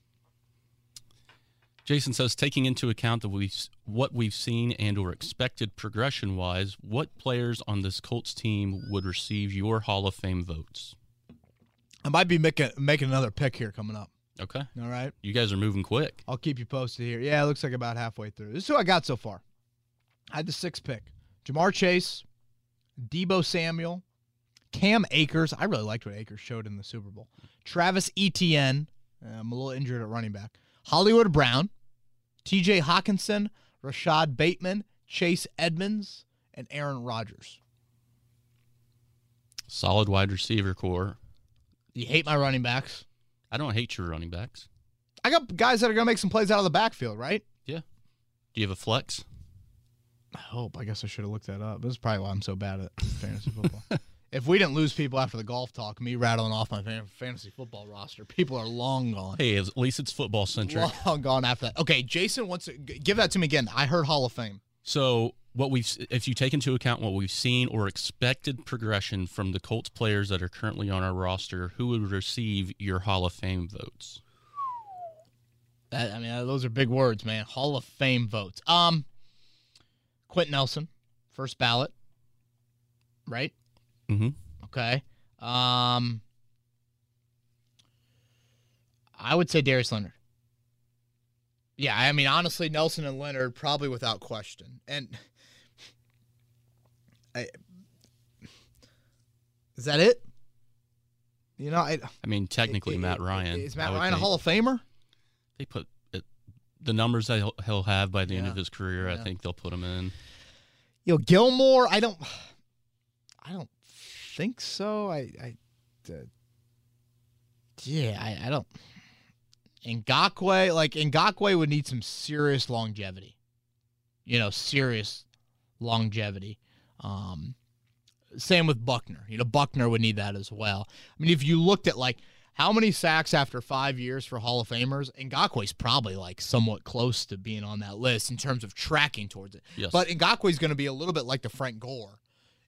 Jason says, taking into account that we've, what we've seen and or expected progression wise, what players on this Colts team would receive your Hall of Fame votes? I might be making making another pick here coming up. Okay. All right. You guys are moving quick. I'll keep you posted here. Yeah, it looks like about halfway through. This is who I got so far. I had the sixth pick. Ja'Marr Chase, Deebo Samuel, Cam Akers. I really liked what Akers showed in the Super Bowl. Travis Etienne. Uh, I'm a little injured at running back. Hollywood Brown, TJ Hockenson, Rashod Bateman, Chase Edmonds, and Aaron Rodgers. Solid wide receiver corps. You hate my running backs. I don't hate your running backs. I got guys that are going to make some plays out of the backfield, right? Yeah. Do you have a flex? I hope. I guess I should have looked that up. This is probably why I'm so bad at fantasy football. if we didn't lose people after the golf talk, me rattling off my fantasy football roster, people are long gone. Hey, at least it's football centric. Long gone after that. Okay, Jason wants to give that to me again. I heard Hall of Fame. So what we've if you take into account what we've seen or expected progression from the Colts players that are currently on our roster, who would receive your Hall of Fame votes? That I mean, those are big words, man. Hall of Fame votes. Um, Quenton Nelson, first ballot, right? Mm-hmm. Okay. Um, I would say Darius Leonard. Yeah, I mean, honestly, Nelson and Leonard probably without question. And I, is that it? You know, I, I mean, technically, it- Matt Ryan. is Matt Ryan a. Hall of Famer? They put the numbers that he'll, he'll have by the end of his career. Yeah. I think they'll put him in. You know, Gilmore. I don't. I don't think so. I. I uh, yeah, I, I don't. Ngakoue, like Ngakoue, would need some serious longevity. You know, serious longevity. Um, same with Buckner. You know, Buckner would need that as well. I mean, if you looked at like how many sacks after five years for Hall of Famers, Ngakoue's probably like somewhat close to being on that list in terms of tracking towards it. Yes. But Ngakoue's going to be a little bit like the Frank Gore.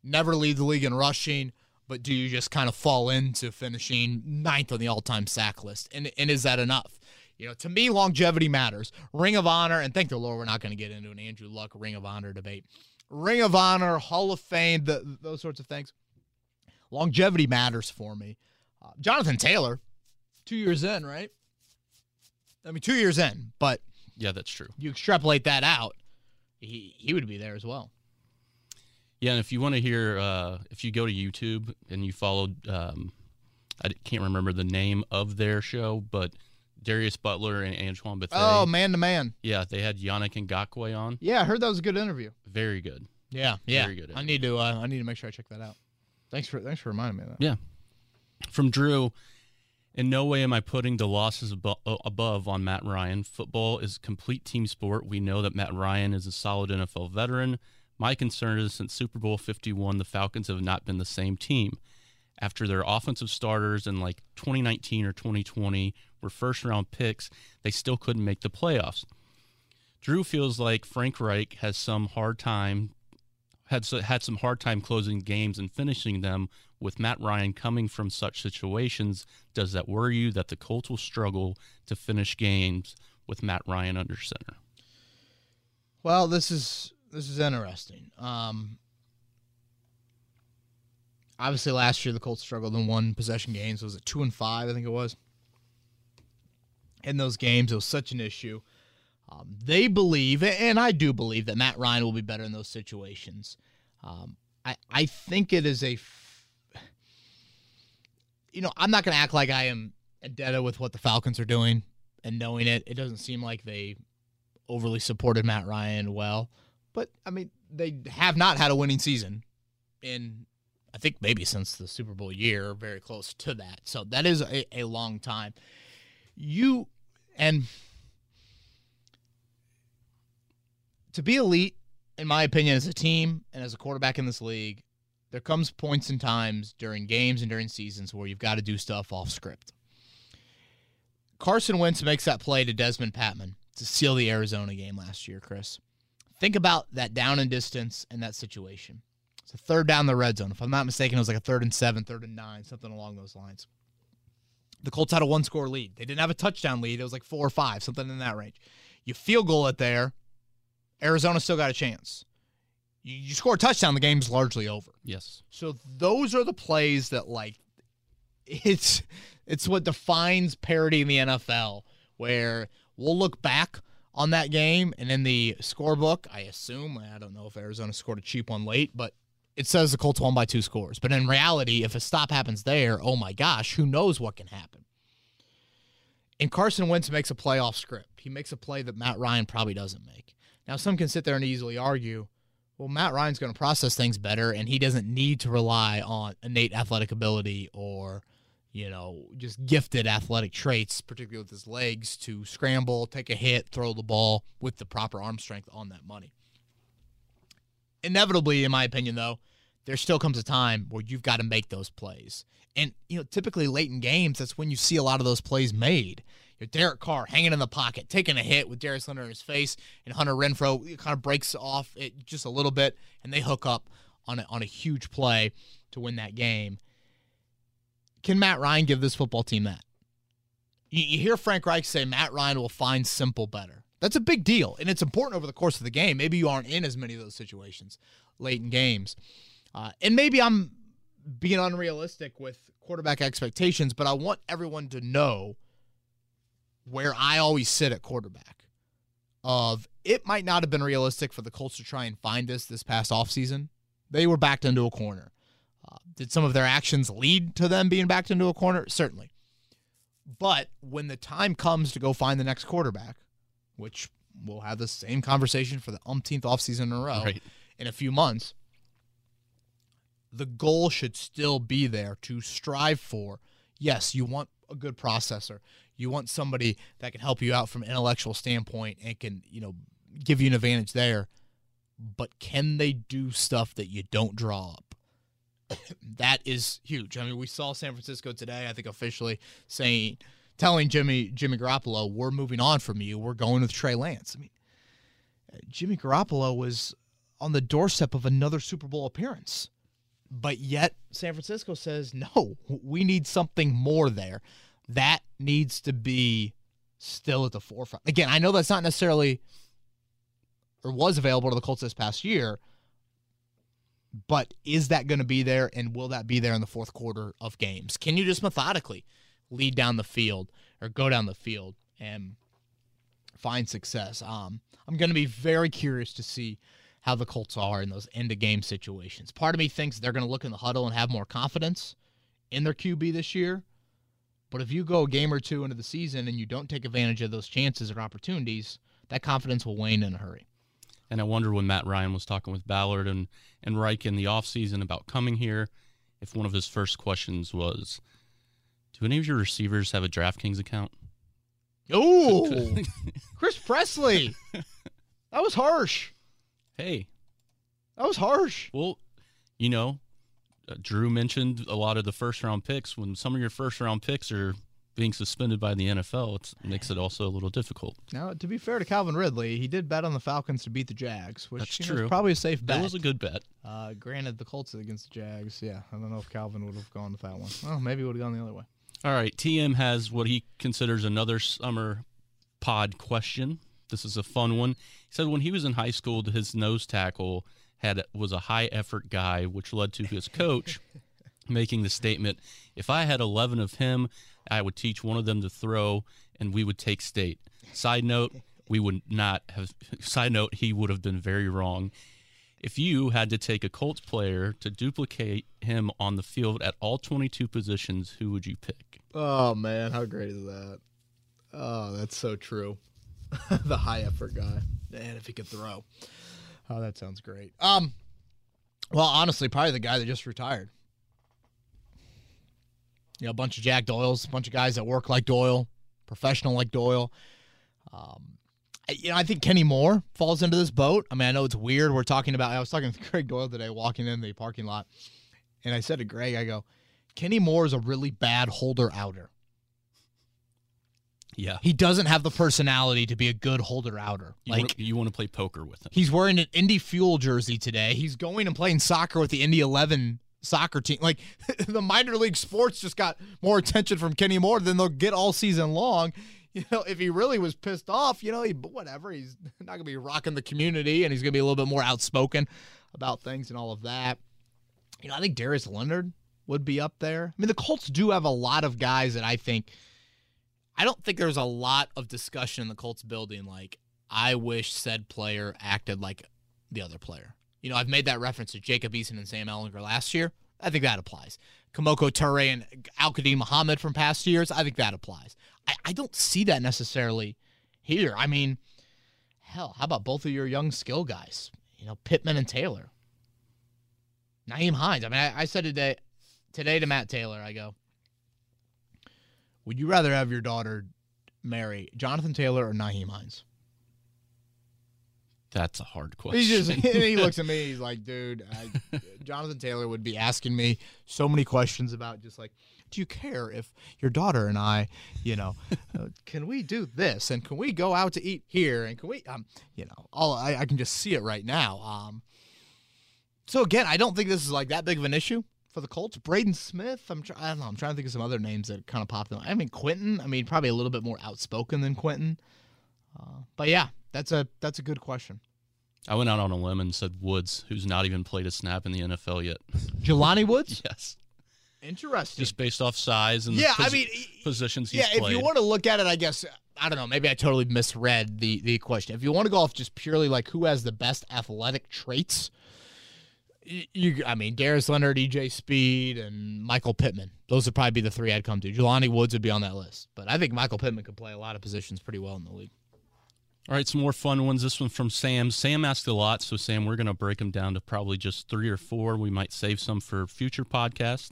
Never lead the league in rushing, but do you just kind of fall into finishing ninth on the all-time sack list? And and is that enough? You know, to me, longevity matters. Ring of Honor, and thank the Lord, we're not going to get into an Andrew Luck Ring of Honor debate. Ring of Honor, Hall of Fame, the, those sorts of things. Longevity matters for me. Uh, Jonathan Taylor, two years in, right? I mean, two years in, but yeah, that's true. you extrapolate that out, he he would be there as well. Yeah, and if you want to hear, uh, if you go to YouTube and you followed, um, I can't remember the name of their show, but Darius Butler and Antoine Bethea. Oh, man to man. yeah, they had Yannick Ngakoue on. Yeah, I heard that was a good interview. Very good. Yeah, yeah. Very good I need to uh, I need to make sure I check that out. Thanks for thanks for reminding me of that. Yeah. From Drew, in no way am I putting the losses abo- uh, above on Matt Ryan. Football is a complete team sport. We know that Matt Ryan is a solid NFL veteran. My concern is since Super Bowl 51, the Falcons have not been the same team. After their offensive starters in like 2019 or 2020 were first round picks, they still couldn't make the playoffs. Drew feels like Frank Reich has some hard time had had some hard time closing games and finishing them with Matt Ryan coming from such situations. Does that worry you that the Colts will struggle to finish games with Matt Ryan under center? Well, this is this is interesting. Um, obviously, last year the Colts struggled in one possession games. Was it two and five? I think it was. In those games, it was such an issue. Um, they believe, and I do believe, that Matt Ryan will be better in those situations. Um, I I think it is a. You know, I'm not going to act like I am indebted with what the Falcons are doing and knowing it. It doesn't seem like they overly supported Matt Ryan well. But I mean, they have not had a winning season in I think maybe since the Super Bowl year, very close to that. So that is a, a long time. You and to be elite, in my opinion, as a team and as a quarterback in this league, there comes points and times during games and during seasons where you've got to do stuff off script. Carson Wentz makes that play to Dezmon Patmon to seal the Arizona game last year, Chris. Think about that down and distance in that situation. It's a third down the red zone. If I'm not mistaken, it was like a third and seven, third and nine, something along those lines. The Colts had a one score lead. They didn't have a touchdown lead. It was like four or five, something in that range. You field goal it there. Arizona still got a chance. You, you score a touchdown, the game's largely over. Yes. So those are the plays that like it's it's what defines parity in the NFL where we'll look back on that game and in the scorebook, I assume, I don't know if Arizona scored a cheap one late, but it says the Colts won by two scores. But in reality, if a stop happens there, oh my gosh, who knows what can happen. And Carson Wentz makes a play off script. He makes a play that Matt Ryan probably doesn't make. Now, some can sit there and easily argue, well, Matt Ryan's going to process things better, and he doesn't need to rely on innate athletic ability or, you know, just gifted athletic traits, particularly with his legs, to scramble, take a hit, throw the ball with the proper arm strength on that money. Inevitably, in my opinion, though, there still comes a time where you've got to make those plays. And, you know, typically late in games, that's when you see a lot of those plays made. You know, Derek Carr hanging in the pocket, taking a hit with Darius Leonard in his face, and Hunter Renfrow kind of breaks off it just a little bit, and they hook up on a, on a huge play to win that game. Can Matt Ryan give this football team that? You, you hear Frank Reich say Matt Ryan will find simple better. That's a big deal, and it's important over the course of the game. Maybe you aren't in as many of those situations late in games. Uh, and maybe I'm being unrealistic with quarterback expectations, but I want everyone to know where I always sit at quarterback. of it might not have been realistic for the Colts to try and find this this past offseason. They were backed into a corner. Uh, did some of their actions lead to them being backed into a corner? Certainly. But when the time comes to go find the next quarterback, which we'll have the same conversation for the umpteenth offseason in a row Right. in a few months, the goal should still be there to strive for. Yes, you want a good processor. You want somebody that can help you out from an intellectual standpoint and can, you know, give you an advantage there. But can they do stuff that you don't draw up? that is huge. I mean, we saw San Francisco today, I think officially saying telling Jimmy Jimmy Garoppolo, "We're moving on from you. We're going with Trey Lance." I mean, Jimmy Garoppolo was on the doorstep of another Super Bowl appearance. But yet San Francisco says, "No, we need something more there." That needs to be still at the forefront. Again, I know that's not necessarily or was available to the Colts this past year, but is that going to be there and will that be there in the fourth quarter of games? Can you just methodically lead down the field or go down the field and find success? Um, I'm going to be very curious to see how the Colts are in those end of game situations. Part of me thinks they're going to look in the huddle and have more confidence in their QB this year. But if you go a game or two into the season and you don't take advantage of those chances or opportunities, that confidence will wane in a hurry. And I wonder when Matt Ryan was talking with Ballard and, and Reich in the offseason about coming here, if one of his first questions was, Do any of your receivers have a DraftKings account? Oh, Chris Presley. That was harsh. Hey, That was harsh. well, you know, Drew mentioned a lot of the first round picks. When some of your first round picks are being suspended by the NFL, it makes it also a little difficult. Now, to be fair to Calvin Ridley, he did bet on the Falcons to beat the Jags, which That's you know, is true. probably a safe bet. That was a good bet. uh, granted, the Colts against the Jags. Yeah, I don't know if Calvin would have gone with that one. Well, maybe would have gone the other way. All right, TM has what he considers another summer pod question. This is a fun one. He said when he was in high school, his nose tackle had was a high effort guy, which led to his coach making the statement, "If I had 11 of him, I would teach one of them to throw, and we would take state." Side note: We would not have. Side note: He would have been very wrong. If you had to take a Colts player to duplicate him on the field at all 22 positions, who would you pick? Oh man, how great is that? Oh, that's so true. the high effort guy. Man, if he could throw. Oh, that sounds great. Um well, honestly, probably the guy that just retired. You know, a bunch of Jack Doyles, a bunch of guys that work like Doyle, professional like Doyle. Um you know, I think Kenny Moore falls into this boat. I mean, I know it's weird. We're talking about I was talking with Greg Doyle today walking in the parking lot. And I said to Greg, I go, Kenny Moore is a really bad holder outer. Yeah. He doesn't have the personality to be a good holder outer. Like wanna, you want to play poker with him. he's wearing an Indy Fuel jersey today. He's going and playing soccer with the Indy 11 soccer team. Like the minor league sports just got more attention from Kenny Moore than they'll get all season long. You know, if he really was pissed off, you know, he whatever, he's not going to be rocking the community and he's going to be a little bit more outspoken about things and all of that. You know, I think Darius Leonard would be up there. I mean, the Colts do have a lot of guys that I think I don't think there's a lot of discussion in the Colts building like I wish said player acted like the other player. You know, I've made that reference to Jacob Eason and Sam Ehlinger last year. I think that applies. Kemoko Turay and Al Quadin Muhammad from past years. I think that applies. I, I don't see that necessarily here. I mean, hell, how about both of your young skill guys? You know, Pittman and Taylor. Nyheim Hines. I mean, I, I said today today to Matt Taylor, I go, would you rather have your daughter marry Jonathan Taylor or Nyheim Hines? That's a hard question. He just he looks at me. He's like, dude, I, Jonathan Taylor would be asking me so many questions about just like, do you care if your daughter and I, you know, uh, can we do this and can we go out to eat here and can we, um, you know, all I, I can just see it right now. Um, so again, I don't think this is like that big of an issue for the Colts. Braden Smith, I'm try- I don't know, I'm trying to think of some other names that kind of popped in. I mean, Quenton. I mean, probably a little bit more outspoken than Quenton. Uh, but yeah, that's a that's a good question. I went out on a limb and said Woods, who's not even played a snap in the NFL yet. Jelani Woods. yes. Interesting. Just based off size and yeah, the I mean, positions he's yeah. If played. you want to look at it, I guess I don't know. Maybe I totally misread the the question. If you want to go off just purely like who has the best athletic traits, you, I mean, Darius Leonard, EJ Speed, and Michael Pittman. Those would probably be the three I'd come to. Jelani Woods would be on that list, but I think Michael Pittman could play a lot of positions pretty well in the league. All right, some more fun ones. This one from Sam. Sam asked a lot, so Sam, we're going to break them down to probably just three or four. We might save some for future podcast.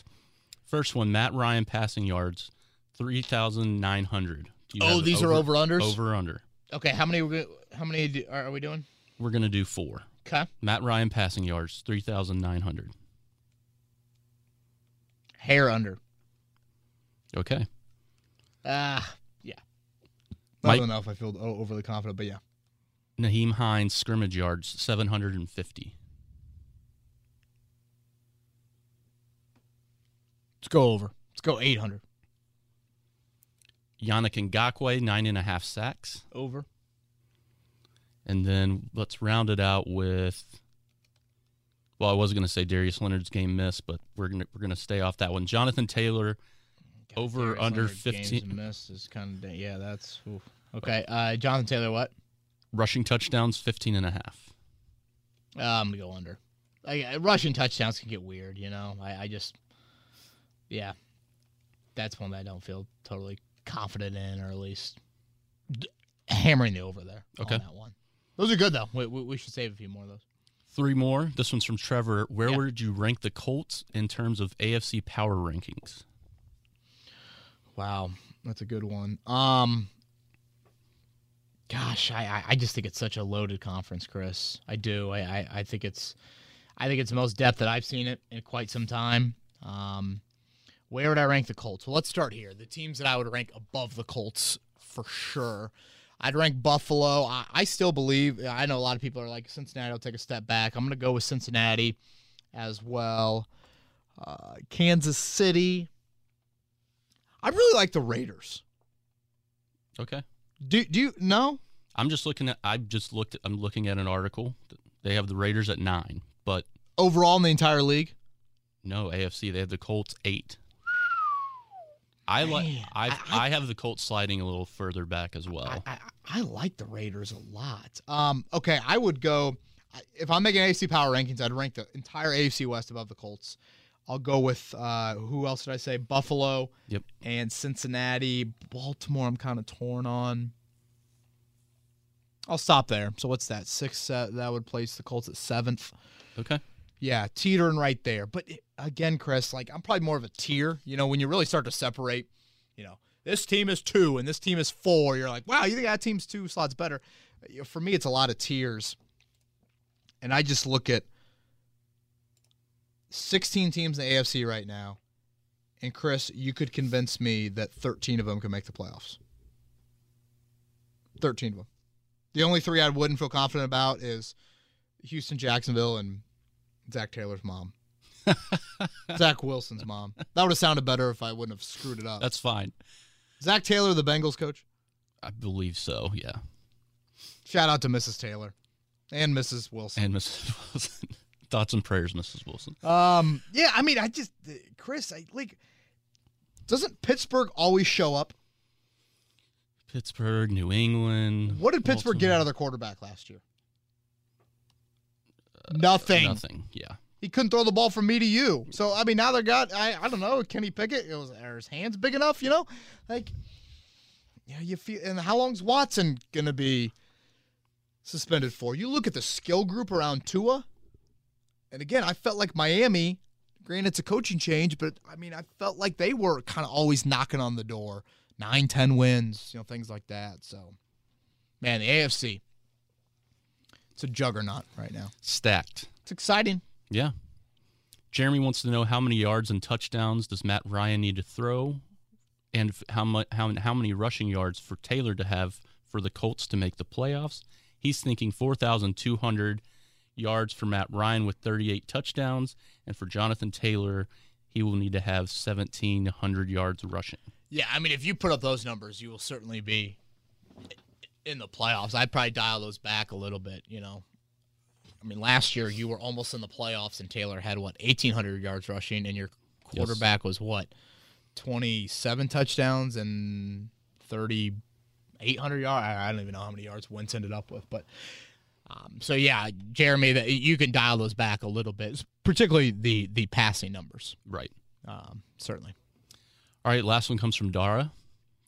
First one, Matt Ryan passing yards, three thousand nine hundred. Oh, these are over-unders? Over under. Okay, how many? How many are are we doing? We're going to do four. Okay, Matt Ryan passing yards, three thousand nine hundred. hair under. Okay. Ah, yeah. I Mike- don't know if I feel overly confident, but yeah. Nyheim Hines scrimmage yards, seven hundred and fifty. Let's go over. Let's go 800. Yannick Ngakoue, nine and a half sacks. Over. And then let's round it out with. Well, I was going to say Darius Leonard's game miss, but we're gonna we're gonna stay off that one. Jonathan Taylor, Over, Darius under Leonard 15 Games missed is kind of yeah. That's oof. okay. Uh, Jonathan Taylor, what? rushing touchdowns, 15 and a half. Uh, I'm gonna go under. I, rushing touchdowns can get weird, you know. I, I just, yeah, that's one that I don't feel totally confident in, or at least d- hammering the over there. Okay. on that one. Those are good though. We, we, we should save a few more of those. Three more. This one's from Trevor. Where Yeah. would you rank the Colts in terms of AFC power rankings? Wow, that's a good one. Um, gosh, I, I, just think it's such a loaded conference, Chris. I do. I, I, I think it's, I think it's the most depth that I've seen it in quite some time. Um, where would I rank the Colts? Well, let's start here. The teams that I would rank above the Colts for sure. I'd rank Buffalo. I, I still believe. I know a lot of people are like Cincinnati. will take a step back. I'm going to go with Cincinnati as well. Uh, Kansas City. I really like the Raiders. Okay. Do do you no? I'm just looking at. I just looked. At, I'm looking at an article. They have the Raiders at nine, but Overall in the entire league? no AFC. They have the Colts eight. I like. I I- I have the Colts sliding a little further back as well. I, I, I like the Raiders a lot. Um, okay, I would go if I'm making AFC power rankings. I'd rank the entire AFC West above the Colts. I'll go with uh, who else did I say? Buffalo. Yep. And Cincinnati, Baltimore. I'm kind of torn on. I'll stop there. So what's that? Six. Uh, that would place the Colts at seventh. okay. Yeah, teetering right there. But again, Chris, like I'm probably more of a tier. You know, when you really start to separate, you know, this team is two and this team is four. You're like, wow, you think that team's two slots better? For me, it's a lot of tiers. And I just look at 16 teams in the AFC right now. And Chris, you could convince me that 13 of them can make the playoffs. 13 of them. The only three I wouldn't feel confident about is Houston, Jacksonville, and Zac Taylor's mom. Zach Wilson's mom. That would have sounded better if I wouldn't have screwed it up. That's fine. Zac Taylor, the Bengals coach. I believe so. Yeah. Shout out to Mrs. Taylor and Mrs. Wilson. And Mrs. Wilson. Thoughts and prayers, Mrs. Wilson. Um, yeah, I mean, I just Chris, I like. Doesn't Pittsburgh always show up? Pittsburgh, New England. What did Pittsburgh get out of their quarterback last year? Nothing. Nothing. Yeah. He couldn't throw the ball from me to you. So I mean, now they got I I don't know. Kenny Pickett. It was are his hands big enough? You know, like yeah, you feel. And how long's Watson gonna be suspended for? You look at the skill group around Tua, and again, I felt like Miami. Granted, it's a coaching change, but I mean, I felt like they were kind of always knocking on the door. Nine, ten wins, you know, things like that. So, man, the AFC, it's a juggernaut right now. Stacked. It's exciting. Yeah. Jeremy wants to know how many yards and touchdowns does Matt Ryan need to throw, and how much how how many rushing yards for Taylor to have for the Colts to make the playoffs. He's thinking four thousand two hundred yards for Matt Ryan with thirty eight touchdowns, and for Jonathan Taylor, he will need to have seventeen hundred yards rushing. Yeah, I mean, if you put up those numbers, you will certainly be in the playoffs. I'd probably dial those back a little bit. You know, I mean, last year you were almost in the playoffs, and Taylor had what eighteen hundred yards rushing, and your quarterback was what twenty seven touchdowns and thirty 800 yards. I don't even know how many yards Wentz ended up with, but um, so yeah, Jeremy, that you can dial those back a little bit, particularly the the passing numbers. Right. Um, certainly. All right. Last one comes from Dara.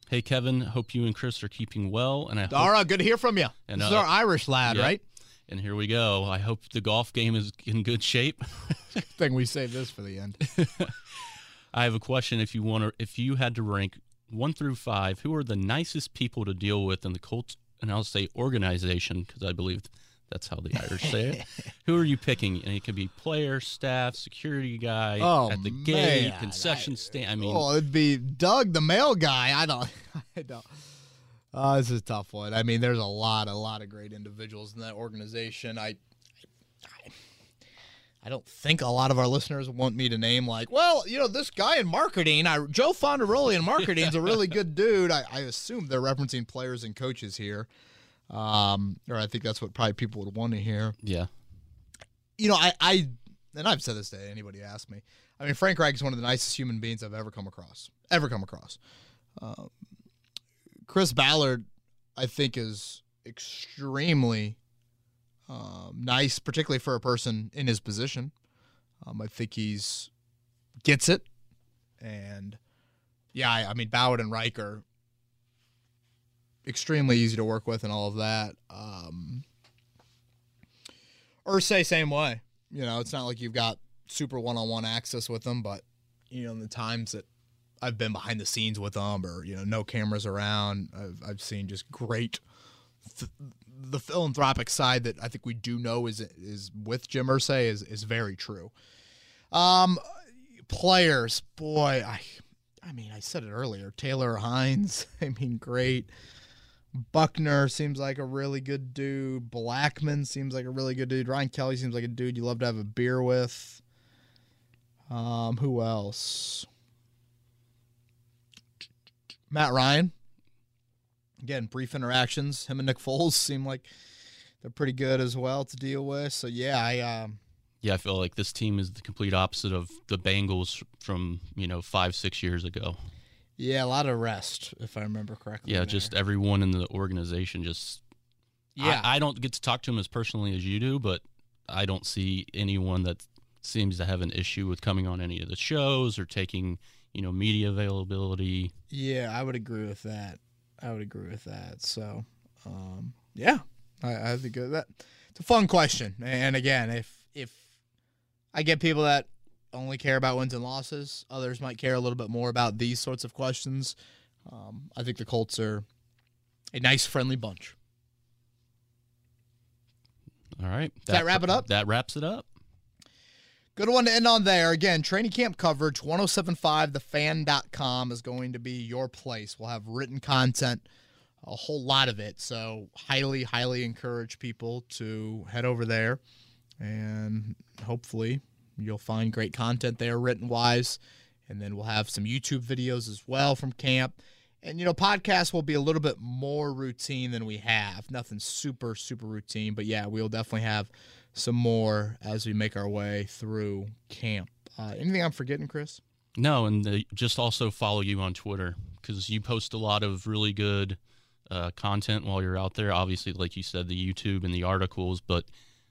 Hey Kevin, hope you and Chris are keeping well. And I Dara, hope, good to hear from you. And, this is uh, our Irish lad, yeah. right? and here we go. I hope the golf game is in good shape. Thing we saved this for the end. I have a question. If you want to, if you had to rank one through five, who are the nicest people to deal with in the Colts, and I'll say organization because I believe that's how the Irish say it. Who are you picking? And it could be player, staff, security guy Oh, at the gate, concession I- stand. I mean, oh, it'd be Doug, the mail guy. I don't. I don't. Uh, this is a tough one. I mean, there's a lot, a lot of great individuals in that organization. I, I, I don't think a lot of our listeners want me to name like, well, you know, this guy in marketing, I, Joe Fondaroli in marketing is a really good dude. I, I assume they're referencing players and coaches here, um, or I think that's what probably people would want to hear yeah, you know, I, I, and I've said this to anybody who asked me. I mean, Frank Reich is one of the nicest human beings I've ever come across. Ever come across. Um, Chris Ballard, I think, is extremely um, nice, particularly for a person in his position. Um, I think he's gets it, and yeah, I, I mean, Ballard and Reich are extremely easy to work with, and all of that. Um, Irsay, same way. You know, it's not like you've got super one-on-one access with them, but you know, in the times that I've been behind the scenes with them, or you know, no cameras around, I've I've seen just great. Th- the philanthropic side that I think we do know is is with Jim Irsay is is very true. Um, players, boy, I, I mean, I said it earlier. Taylor Hines, I mean, great. Buckner seems like a really good dude. Blackmon seems like a really good dude. Ryan Kelly seems like a dude you love to have a beer with. Um, who else? Matt Ryan. Again, brief interactions. Him and Nick Foles seem like they're pretty good as well to deal with. So yeah, I um, yeah. I feel like this team is the complete opposite of the Bengals from you know five six years ago. Yeah, a lot of rest if I remember correctly. Yeah, there. just everyone in the organization just. yeah. I, I don't get to talk to him as personally as you do, but I don't see anyone that seems to have an issue with coming on any of the shows or taking you know media availability. Yeah, I would agree with that. I would agree with that. So, um, yeah, I, I think that it's a fun question. And again, if if I get people that only care about wins and losses, others might care a little bit more about these sorts of questions. Um, I think the Colts are a nice, friendly bunch. All right, that wrap it up? That wraps it up. Good one to end on there. Again, training camp coverage, 1075thefan.com is going to be your place. We'll have written content, a whole lot of it. So, highly, highly encourage people to head over there and hopefully you'll find great content there, written wise. And then we'll have some YouTube videos as well from camp. And, you know, podcasts will be a little bit more routine than we have. Nothing super, super routine. But yeah, we'll definitely have some more as we make our way through camp. Uh, anything I'm forgetting, Chris? No, and the, just also follow you on Twitter because you post a lot of really good uh, content while you're out there. Obviously, like you said, the YouTube and the articles, but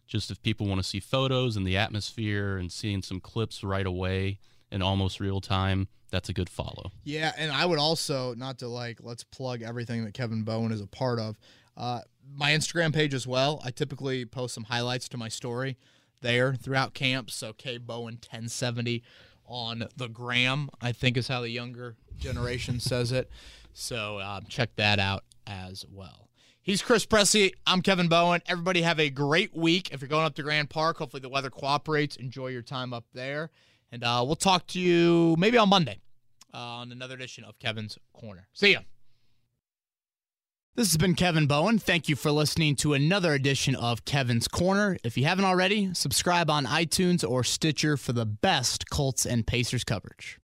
just if people want to see photos and the atmosphere and seeing some clips right away in almost real time, that's a good follow. Yeah, and I would also not to like let's plug everything that Kevin Bowen is a part of. Uh, my Instagram page as well. I typically post some highlights to my story there throughout camp. So K Bowen 1070 on the gram, I think is how the younger generation says it. So um, check that out as well. He's Chris Presley. I'm Kevin Bowen. Everybody have a great week. If you're going up to Grand Park, hopefully the weather cooperates. Enjoy your time up there. And uh, we'll talk to you maybe on Monday uh, on another edition of Kevin's Corner. See ya. This has been Kevin Bowen. Thank you for listening to another edition of Kevin's Corner. If you haven't already, subscribe on iTunes or Stitcher for the best Colts and Pacers coverage.